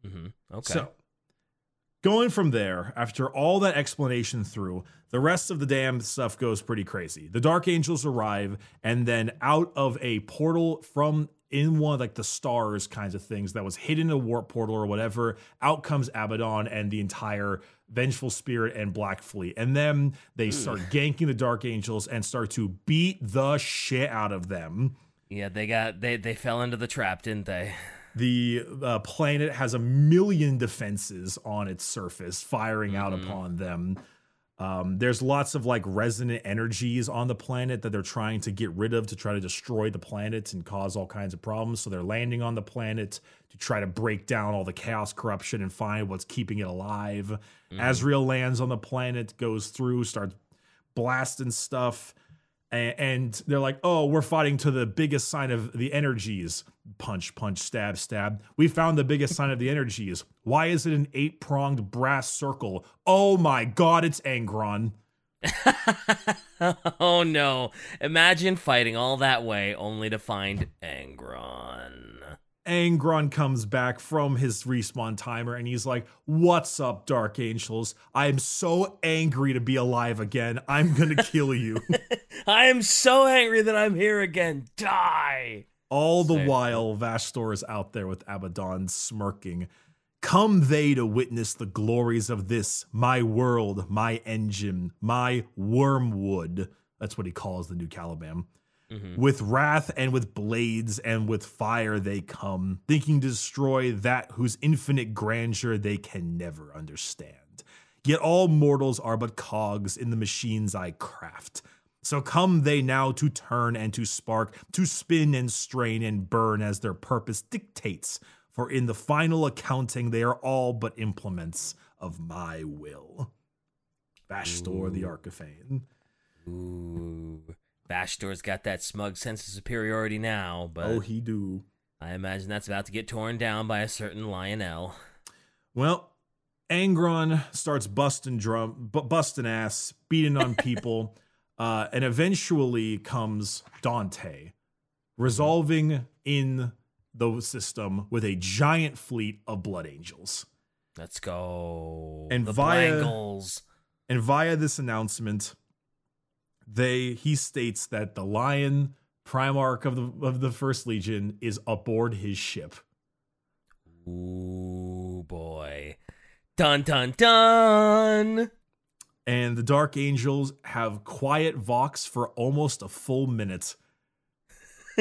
Mm-hmm. Okay. So, going from there, after all that explanation through, the rest of the damn stuff goes pretty crazy. The Dark Angels arrive, and then out of a portal from in one of like the stars kinds of things that was hidden in a warp portal or whatever, out comes Abaddon and the entire Vengeful Spirit and Black Fleet. And then they hmm. start ganking the Dark Angels and start to beat the shit out of them. yeah, they got they they fell into the trap, didn't they? The uh, planet has a million defenses on its surface, firing out Mhm. upon them. Um, there's lots of like resonant energies on the planet that they're trying to get rid of to try to destroy the planet and cause all kinds of problems. So they're landing on the planet to try to break down all the chaos, corruption, and find what's keeping it alive. Mhm. Azrael lands on the planet, goes through, starts blasting stuff. And they're like, oh, we're fighting to the biggest sign of the energies. Punch, punch, stab, stab. We found the biggest sign of the energies. Why is it an eight pronged brass circle? Oh my god, it's Angron. oh no! Imagine fighting all that way only to find Angron. Angron comes back from his respawn timer and he's like, What's up, Dark Angels? I am so angry to be alive again. I'm gonna kill you. I am so angry that I'm here again. Die! All the Sick. while, Vashtorr is out there with Abaddon smirking. Come they to witness the glories of this, my world, my engine, my wormwood. That's what he calls the new Caliban. Mhm. With wrath and with blades and with fire they come, thinking to destroy that whose infinite grandeur they can never understand. Yet all mortals are but cogs in the machines I craft. So come they now to turn and to spark, to spin and strain and burn as their purpose dictates. For in the final accounting, they are all but implements of my will. Vashtorr the Ooh. Arkifane. Ooh. Vashtorr's got that smug sense of superiority now, but Oh, he do. I imagine that's about to get torn down by a certain Lionel. Well, Angron starts busting drum, bu- busting ass, beating on people, uh, and eventually comes Dante, resolving in the system with a giant fleet of Blood Angels. Let's go. And the via- Blangles. And via this announcement, they he states that the Lion Primarch of the of the First Legion is aboard his ship. Ooh boy. Dun dun dun. and the Dark Angels have quiet Vox for almost a full minute.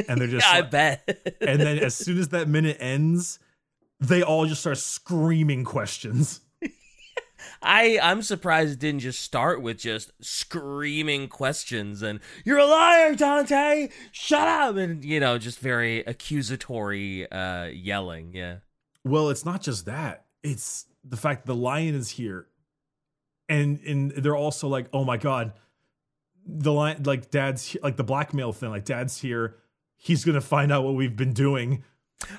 And they're just Yeah, I bet. and then as soon as that minute ends, they all just start screaming questions. I I'm surprised it didn't just start with just screaming questions and you're a liar, Dante. Shut up and you know just very accusatory uh yelling. Yeah. Well, it's not just that. It's the fact the lion is here. And and they're also like, "Oh my god. The lion like dad's like the blackmail thing, like dad's here. He's going to find out what we've been doing.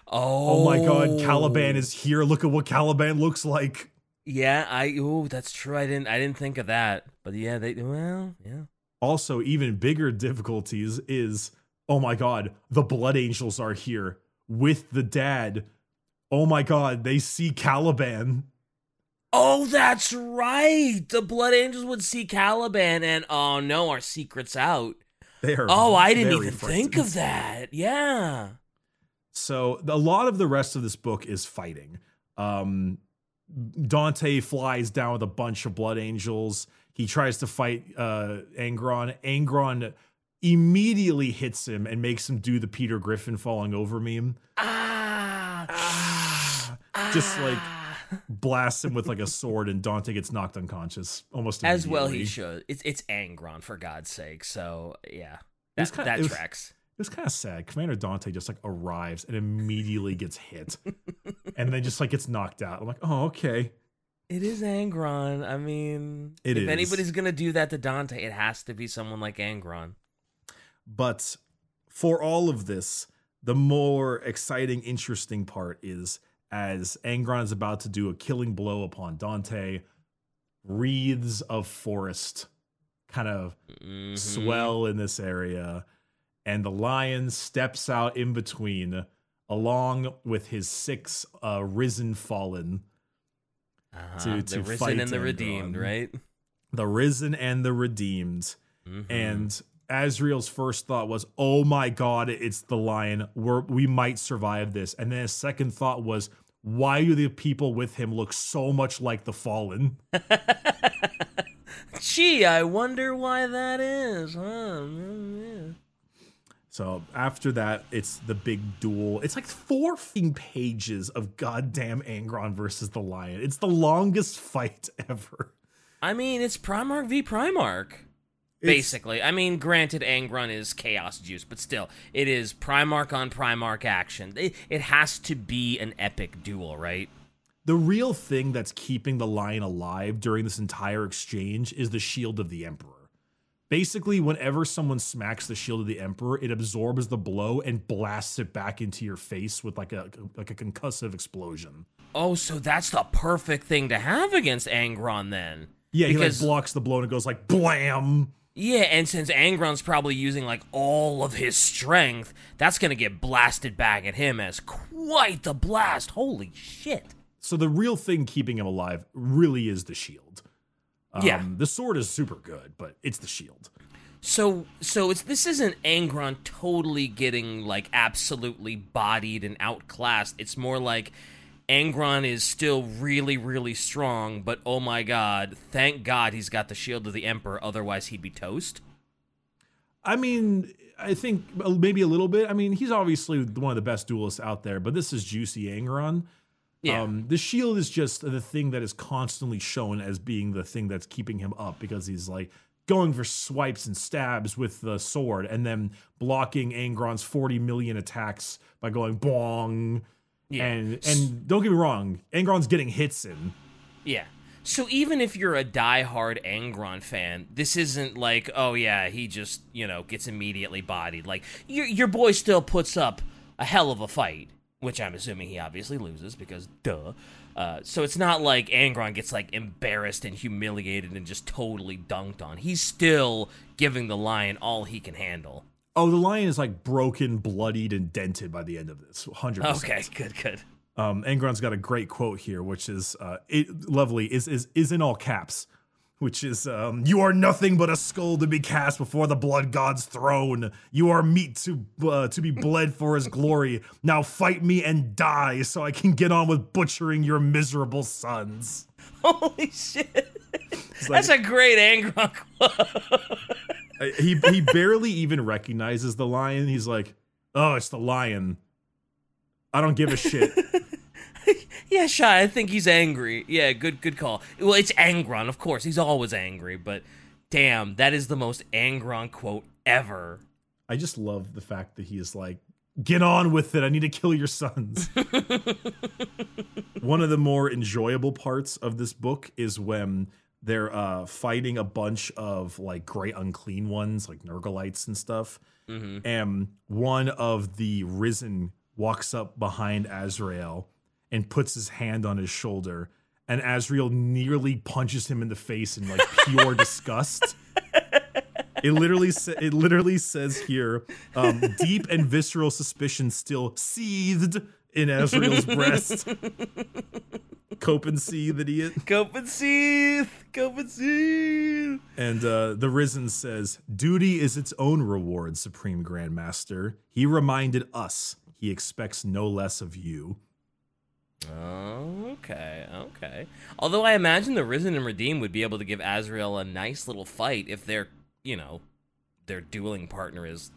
Oh, Oh my god, Caliban is here. Look at what Caliban looks like." Yeah, I oh, that's true. I didn't I didn't think of that. But yeah, they well, yeah. Also, even bigger difficulties is oh my god, the Blood Angels are here with the dad. Oh my god, they see Caliban. Oh, that's right. The Blood Angels would see Caliban, and oh no, our secret's out. They are. Oh, I didn't even think of that. Yeah. So a lot of the rest of this book is fighting. Um, Dante flies down with a bunch of blood angels. He tries to fight uh, Angron. Angron immediately hits him and makes him do the Peter Griffin falling over meme. Ah. Ah. Just like blasts him with like a sword, and Dante gets knocked unconscious almost as well. He should. It's it's Angron for God's sake. So yeah, was that, kinda- that was- tracks. It was kind of sad. Commander Dante just like arrives and immediately gets hit, and then just like gets knocked out. I'm like, oh okay. It is Angron. I mean, It if is. anybody's gonna do that to Dante, it has to be someone like Angron. But for all of this, the more exciting, interesting part is as Angron is about to do a killing blow upon Dante, wreaths of forest kind of Mhm. swell in this area, and the lion steps out in between, along with his six uh, risen fallen, Uh-huh. to- the to risen fight and the redeemed, right? the risen and the redeemed. Mhm. And Azrael's first thought was, "Oh my god, it's the lion. We're, we might survive this." And then his second thought was, "Why do the people with him look so much like the fallen?" Gee, I wonder why that is. Huh? So after that, it's the big duel. It's like four pages of goddamn Angron versus the lion. It's the longest fight ever. I mean, it's Primarch v Primarch. It's- Basically, I mean, granted, Angron is Chaos Juice, but still, it is Primarch on Primarch action. It, it has to be an epic duel, right? The real thing that's keeping the lion alive during this entire exchange is the shield of the emperor. Basically, whenever someone smacks the shield of the emperor, it absorbs the blow and blasts it back into your face with like a like a concussive explosion. Oh, so that's the perfect thing to have against Angron then. Yeah, he like Because- blocks the blow and it goes like blam. Yeah, and since Angron's probably using like all of his strength, that's gonna get blasted back at him as quite the blast. Holy shit. So the real thing keeping him alive really is the shield. Um, Yeah. the sword is super good, but it's the shield. So so it's this isn't Angron totally getting like absolutely bodied and outclassed. It's more like Angron is still really really strong, but oh my god, thank God he's got the shield of the emperor otherwise he'd be toast. I mean, I think maybe a little bit. I mean, he's obviously one of the best duelists out there, but this is Juicy Angron. Yeah. Um, the shield is just the thing that is constantly shown as being the thing that's keeping him up because he's like going for swipes and stabs with the sword and then blocking Angron's 40 million attacks by going bong. Yeah. And and don't get me wrong, Angron's getting hits in. Yeah. So even if you're a diehard Angron fan, this isn't like, oh yeah, he just you know gets immediately bodied. Like your your boy still puts up a hell of a fight, which I'm assuming he obviously loses because duh. Uh, so it's not like Angron gets like embarrassed and humiliated and just totally dunked on. He's still giving the lion all he can handle. Oh, the lion is like broken, bloodied, and dented by the end of this. 100%. Okay, good, good. Um, Angron's got a great quote here, which is uh, it, lovely. Is is is in all caps, which is um, "You are nothing but a skull to be cast before the blood god's throne. You are meat to uh, to be bled for his glory. Now fight me and die, so I can get on with butchering your miserable sons." Holy shit. like- That's a great Angron. He he barely even recognizes the lion. He's like, "Oh, it's the lion. I don't give a shit." Yeah, Shy, I think he's angry. Yeah, good good call. Well, it's Angron, of course. He's always angry, but damn, that is the most Angron quote ever. I just love the fact that he is like, get on with it. I need to kill your sons. One of the more enjoyable parts of this book is when they're uh, fighting a bunch of like great unclean ones, like Nurglites and stuff. Mhm. And one of the risen walks up behind Azrael and puts his hand on his shoulder and Azrael nearly punches him in the face in like pure disgust. It literally sa- it literally says here, um, deep and visceral suspicion still seethed in Azrael's breast. Cope and seethe, idiot. Cope and seethe. Cope and seethe. And uh, the Risen says, Duty is its own reward, Supreme Grandmaster. He reminded us he expects no less of you. Oh, okay, okay. Although I imagine the Risen and Redeemed would be able to give Azrael a nice little fight if their, you know, their dueling partner is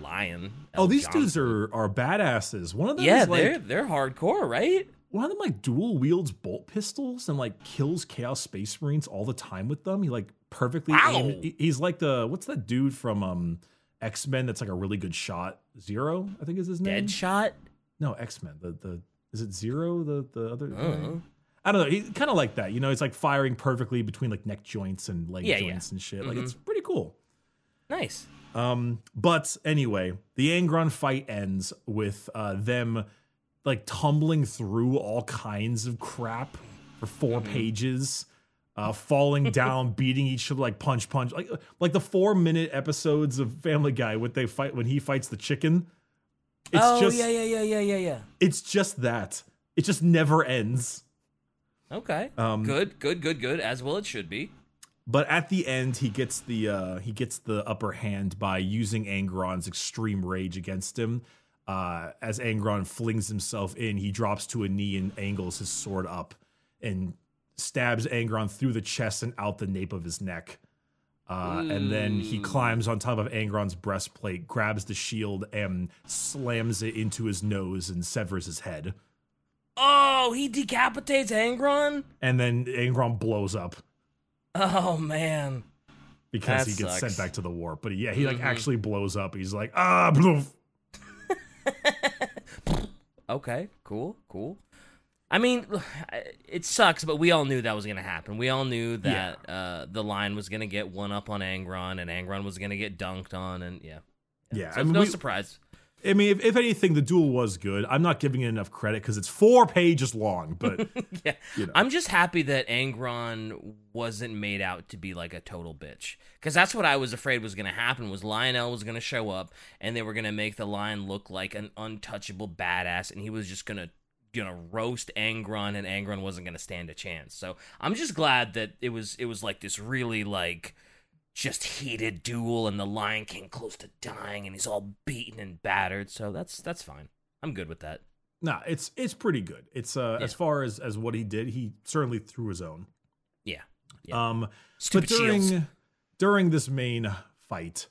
Lion. Oh, these Johnson. dudes are are badasses. One of them Yeah, is like they're they're hardcore, right? one of them like dual wields bolt pistols and like kills Chaos Space Marines all the time with them. He like perfectly Wow. aimed- He's like the what's that dude from um X Men that's like a really good shot? Zero, I think is his name. Deadshot. No, X Men. The the is it Zero? The the other. I don't know. I don't know. He's kind of like that. You know, it's like firing perfectly between like neck joints and leg Yeah, yeah. joints and shit. Like Mhm. it's pretty cool. Nice. Um, but anyway, the Angron fight ends with uh, them like tumbling through all kinds of crap for 4 Mm-hmm. pages, uh, falling down, beating each other like punch, punch, like like the four minute episodes of Family Guy when they fight when he fights the chicken. It's oh just yeah, yeah, yeah, yeah, yeah, yeah. it's just that. It just never ends. Okay. Um, good, good, good, good. As well, it should be. But at the end, he gets the uh, he gets the upper hand by using Angron's extreme rage against him. Uh, as Angron flings himself in, he drops to a knee and angles his sword up and stabs Angron through the chest and out the nape of his neck. Uh, and then he climbs on top of Angron's breastplate, grabs the shield, and slams it into his nose and severs his head. Oh, he decapitates Angron. And then Angron blows up. Oh man. because That he gets sent back to the warp. But yeah, he like Mhm. actually blows up. He's like, ah, bloof. Okay, cool, cool. I mean, it sucks, but we all knew that was going to happen. We all knew that uh, the line was going to get one up on Angron, and Angron was going to get dunked on, and yeah, Yeah, so I mean, no we- surprise. I mean, if, if anything, the duel was good. I'm not giving it enough credit because it's four pages long. But yeah, you know. I'm just happy that Angron wasn't made out to be like a total bitch, because that's what I was afraid was going to happen. Was Lionel was going to show up, and they were going to make the Lion look like an untouchable badass, and he was just going to know roast Angron, and Angron wasn't to stand a chance. So I'm just glad that it was it was like this really like just heated duel, and the Lion came close to dying, and he's all beaten and battered. So that's that's fine. I'm good with that. nah, it's it's pretty good. It's uh as far as as what he did, he certainly threw his own. Yeah. Yeah. Um, Stupid but during shields. during this main fight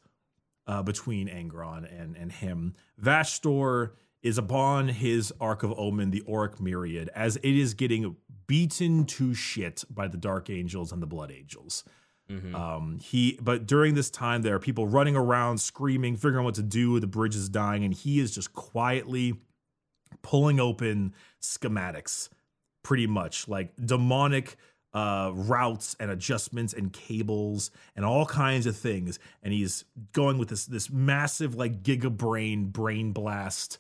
uh, between Angron and and him, Vashtorr is upon his Ark of Omen, the Auric Myriad, as it is getting beaten to shit by the Dark Angels and the Blood Angels. Mhm. Um, he, but during this time, there are people running around, screaming, figuring out what to do. The bridge is dying, and he is just quietly pulling open schematics, pretty much like demonic uh, routes and adjustments and cables and all kinds of things. And he's going with this this massive like giga brain brain blast.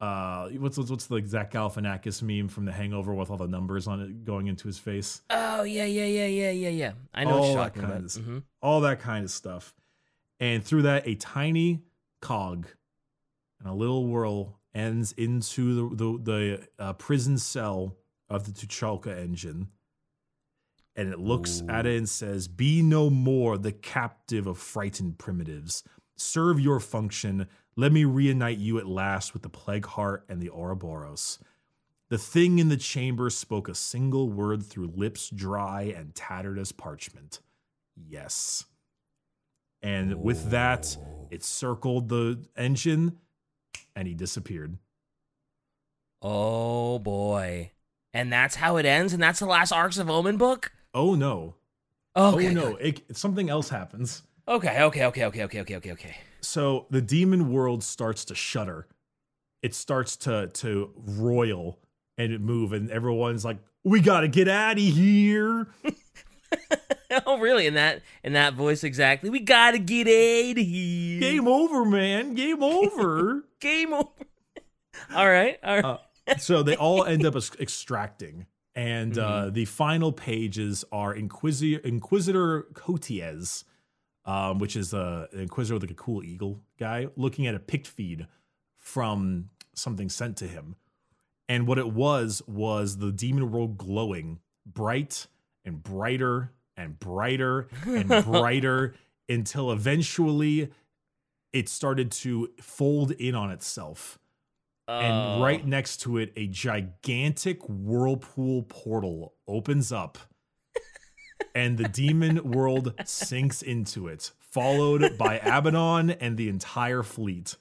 Uh, what's what's, what's the Zach Galifianakis meme from The Hangover with all the numbers on it going into his face? Oh yeah, yeah, yeah, yeah, yeah, yeah. I know All that kind about. of- Mhm. all that kind of stuff. And through that, a tiny cog and a little whirl ends into the the, the uh, prison cell of the Tuchulcha engine. And it looks at it and says, Be no more the captive of frightened primitives. Serve your function. Let me reunite you at last with the plague heart and the Ouroboros. The thing in the chamber spoke a single word through lips dry and tattered as parchment. Yes. And with that, oh. it circled the engine and he disappeared. Oh boy. And that's how it ends, and that's the last Arcs of Omen book? Oh no. Okay. Oh no. It, something else happens. Okay, okay, okay, okay, okay, okay, okay, okay. So the demon world starts to shudder. It starts to to roil and it move, and everyone's like, "We got to get out of here." oh really? In that in that voice exactly. We gotta get out of here. Game over, man. Game over. Game over. all right, all right. Uh, so they all end up extracting, And uh, the final pages are Inquisitor Inquisitor Cotiez, um, which is a an Inquisitor with like a cool eagle guy, looking at a pict feed from something sent to him. And what it was was the demon world glowing bright and brighter and brighter and brighter until eventually it started to fold in on itself. And Oh. right next to it, a gigantic whirlpool portal opens up, and the demon world sinks into it, followed by Abaddon and the entire fleet.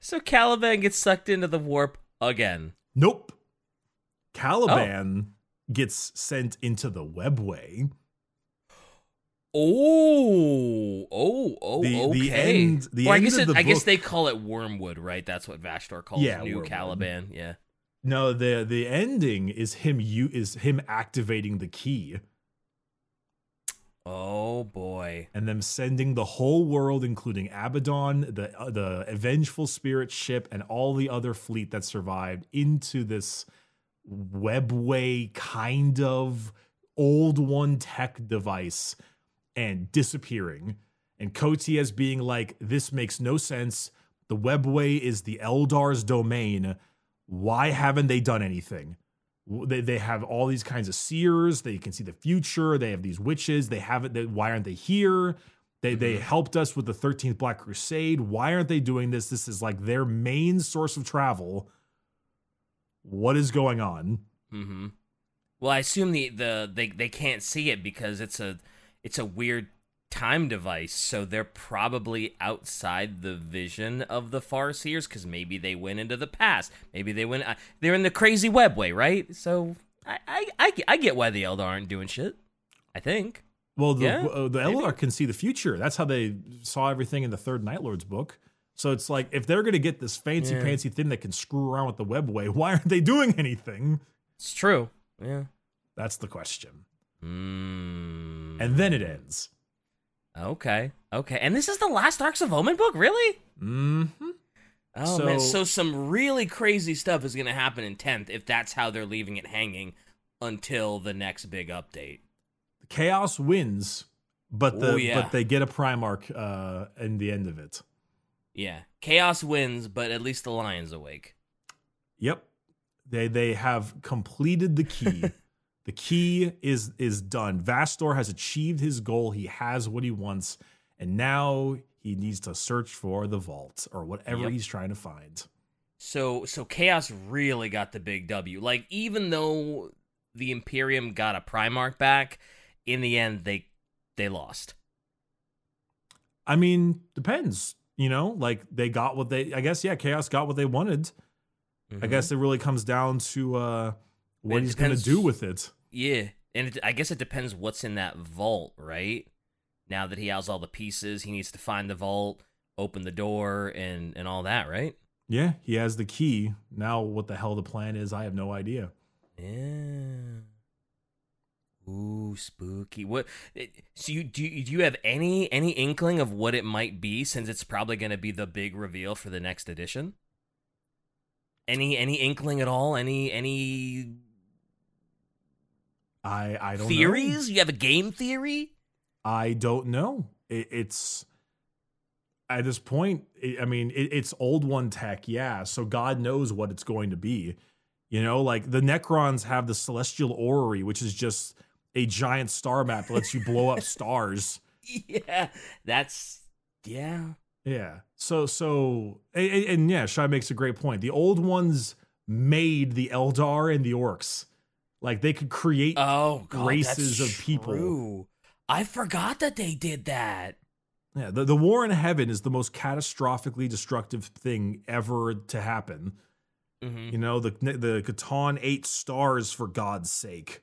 So Caliban gets sucked into the warp again. Nope. Caliban oh. gets sent into the webway. Oh, oh, oh, The- okay. the end- the Or I guess it, I guess they call it wormwood, right? That's what Vashtorr calls Yeah, new wormwood. Caliban. Yeah. No, the the ending is him you is him activating the key Oh boy. and them sending the whole world, including Abaddon, the uh, the Avengeful Spirit ship, and all the other fleet that survived, into this webway kind of old one tech device and disappearing. And Kotias being like, "This makes no sense. The webway is the Eldar's domain. Why haven't they done anything?" They, they have all these kinds of seers. They can see the future. They have these witches. They have it. They, why aren't they here? They they helped us with the 13th black crusade. Why aren't they doing this? This is like their main source of travel. What is going on? Mm-hmm. Well, I assume the, the they they can't see it because it's a it's a weird time device, so they're probably outside the vision of the Farseers because maybe they went into the past, maybe they went uh, they're in the crazy webway, right? So I, I I get- I get why the Eldar aren't doing shit. I think. well the Yeah, uh, the maybe. Eldar can see the future that's how they saw everything in the third night lord's book so it's like if they're going to get this fancy Yeah. fancy thing that can screw around with the webway why aren't they doing anything It's true. Yeah. that's the question Mm. and then it ends okay, okay, and this is the last Arks of Omen book, really? hmm Oh man, So- so some really crazy stuff is gonna happen in tenth if that's how they're leaving it hanging until the next big update. Chaos wins, but the Oh, yeah. but they get a Primarch uh in the end of it. Yeah, chaos wins, but at least the lion's awake. Yep. They they have completed the key. the key is is done. Vashtorr has achieved his goal. He has what he wants, and now he needs to search for the vault or whatever Yep. he's trying to find. So so chaos really got the big W. Like even though the Imperium got a Primarch back, in the end they they lost. I mean, depends. You know, like they got what they. I guess yeah, Chaos got what they wanted. I Mhm. guess it really comes down to uh what he's going to do with it. Yeah, and it, I guess it depends what's in that vault, right? Now that he has all the pieces, he needs to find the vault, open the door, and and all that, right? Yeah, he has the key. Now, what the hell the plan is, I have no idea. Yeah. Ooh, spooky. What? Eh, so you do? You, do you have any any inkling of what it might be? Since it's probably going to be the big reveal for the next edition. Any any inkling at all? Any any I I don't know. theories? You have a game theory? I don't know. It, it's at this point. It, I mean, it, it's old one tech, yeah. So God knows what it's going to be. You know, like the Necrons have the Celestial Orrery, which is just a giant star map that lets you blow up stars. Yeah, that's yeah. Yeah. So so and, and- and yeah, Shai makes a great point. The old ones made the Eldar and the Orks. Like they could create Oh, God, races of people. true. I forgot that they did that. Yeah, the, the war in heaven is the most catastrophically destructive thing ever to happen. hmm You know, the the C'tan eight stars for God's sake.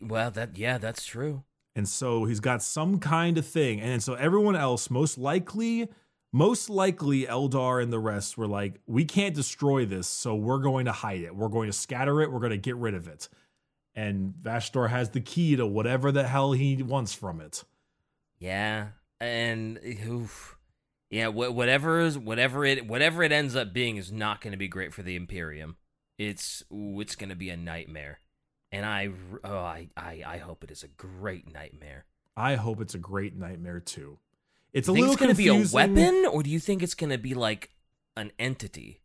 Well, that yeah, that's true. And so he's got some kind of thing. And so everyone else, most likely, most likely Eldar and the rest were like, we can't destroy this, so we're going to hide it. We're going to scatter it. We're going to get rid of it. And Vashtorr has the key to whatever the hell he wants from it. Yeah, and oof. yeah, wh- whatever is whatever it whatever it ends up being is not going to be great for the Imperium. It's ooh, it's going to be a nightmare. and I oh I, I I hope it is a great nightmare. I hope it's a great nightmare too. It's a little it's gonna be a weapon, or do you think it's gonna be like an entity?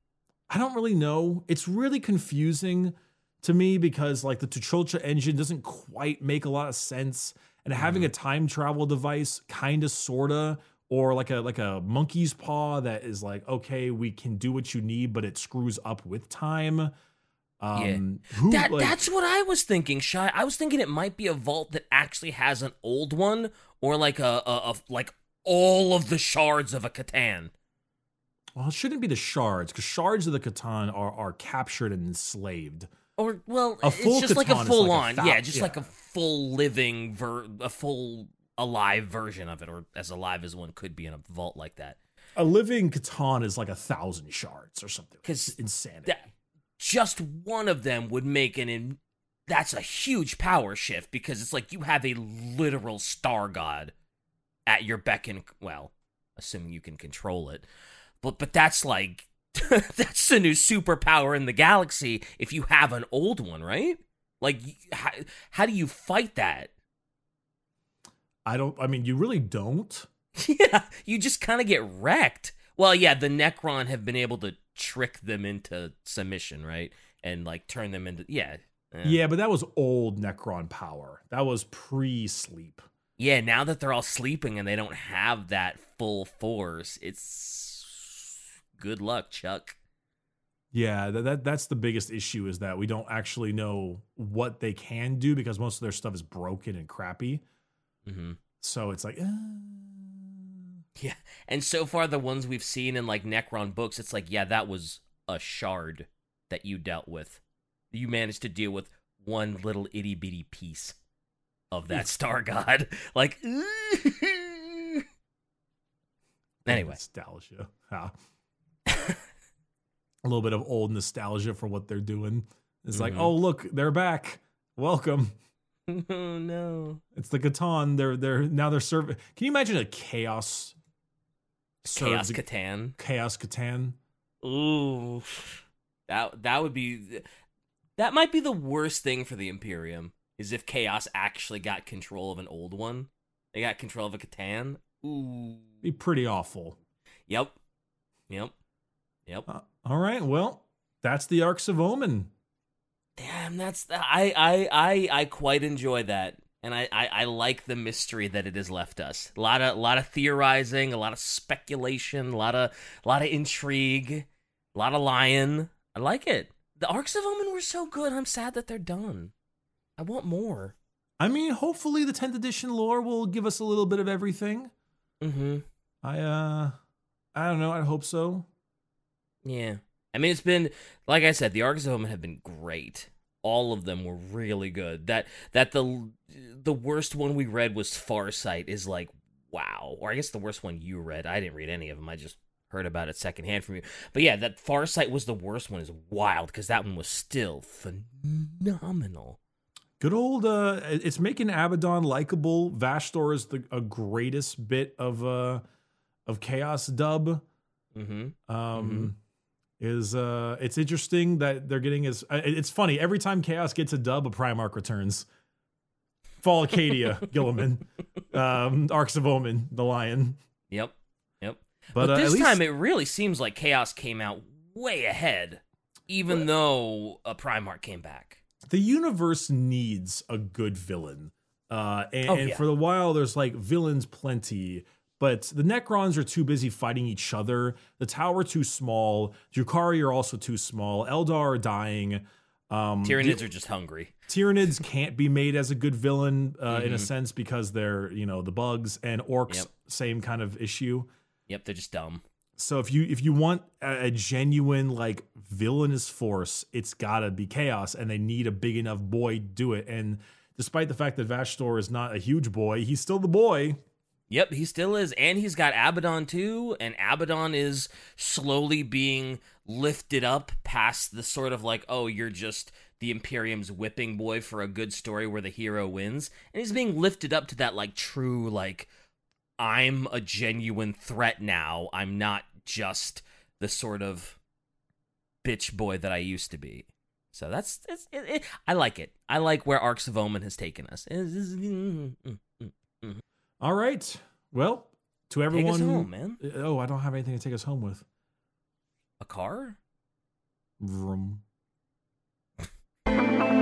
I don't really know. It's really confusing to me because like the Tuchulcha engine doesn't quite make a lot of sense, and having a time travel device, kind of, sorta, or like a like a monkey's paw that is like, okay, we can do what you need, but it screws up with time. Um, who, That like- that's what I was thinking, Shy. I was thinking it might be a vault that actually has an old one, or like a, a, a like all of the shards of a C'tan. well, it shouldn't be the shards because shards of the C'tan are are captured and enslaved. Or well, A full it's just like a full like a on, thou- yeah, just like a full living ver, a full alive version of it, or as alive as one could be in a vault like that. A living C'tan is like a thousand shards or something. Because insanity. That just one of them would make an. In, that's a huge power shift because it's like you have a literal star god at your beck and well, assuming you can control it. But but that's like that's the new superpower in the galaxy if you have an old one, right? Like how, how do you fight that? I don't. I mean, you really don't. yeah, you just kind of get wrecked. Well, yeah, the Necron have been able to trick them into submission, right? And like turn them into yeah. eh. Yeah, but that was old Necron power. That was pre-sleep. Yeah, now that they're all sleeping and they don't have that full force, it's good luck, Chuck. Yeah, that, that that's the biggest issue is that we don't actually know what they can do because most of their stuff is broken and crappy. hmm So it's like, eh. Yeah, and so far the ones we've seen in like Necron books, it's like, yeah, that was a shard that you dealt with. You managed to deal with one little itty bitty piece of that star god. Like, anyway, nostalgia. Yeah. a little bit of old nostalgia for what they're doing. It's like, Mhm. oh look, they're back. Welcome. oh no, It's the C'tan. They're they're now they're serving. Can you imagine a chaos? Chaos C'tan. Chaos C'tan. Ooh, that that would be that might be the worst thing for the Imperium is if Chaos actually got control of an old one. They got control of a C'tan. Ooh. Be pretty awful. Yep. Yep. Yep. Uh, all right. Well, that's the Arks of Omen. Damn, that's I I I I quite enjoy that. And I, I, I like the mystery that it has left us. A lot of a lot of theorizing, a lot of speculation, a lot of a lot of intrigue, a lot of lying. I like it. The Arks of Omen were so good. I'm sad that they're done. I want more. I mean, hopefully the 10th edition lore will give us a little bit of everything. Mm-hmm. I uh I don't know, I hope so. Yeah. I mean, it's been like I said, the Arks of Omen have been great. All of them were really good. That that the the worst one we read was Farsight is like wow. Or I guess the worst one you read. I didn't read any of them. I just heard about it secondhand from you. But yeah, that Farsight was the worst one is wild because that one was still phenomenal. Good old uh it's making Abaddon likable. Vashtorr is the a greatest bit of uh of chaos dub. Mm-hmm. Um is uh it's interesting that they're getting as uh, it's funny every time chaos gets a dub a primarch returns fall of Cadia Guilliman um arks of omen the lion Yep. Yep. but, But, uh, this least time it really seems like Chaos came out way ahead, even though a Primarch came back. the universe needs a good villain uh and, Oh, and yeah. for the while there's like villains plenty but the Necrons are too busy fighting each other. The Tau are too small. Drukhari are also too small. Eldar are dying. Um, the- Tyranids are just hungry. Tyranids can't be made as a good villain uh, in a Mhm. sense because they're you know the bugs and orcs Yep. same kind of issue. Yep, they're just dumb. So if you if you want a, a genuine like villainous force, it's gotta be chaos, and they need a big enough boy to do it. And despite the fact that Vashtorr is not a huge boy, he's still the boy. Yep, he still is. And he's got Abaddon too, and Abaddon is slowly being lifted up past the sort of like, oh, you're just the Imperium's whipping boy for a good story where the hero wins. And he's being lifted up to that like true, like, I'm a genuine threat now. I'm not just the sort of bitch boy that I used to be. So that's it's, it, it, I like it. I like where Arks of Omen has taken us. All right. Well, to everyone, Take us home, man. Uh, oh, I don't have anything to take us home with. A car? Vroom.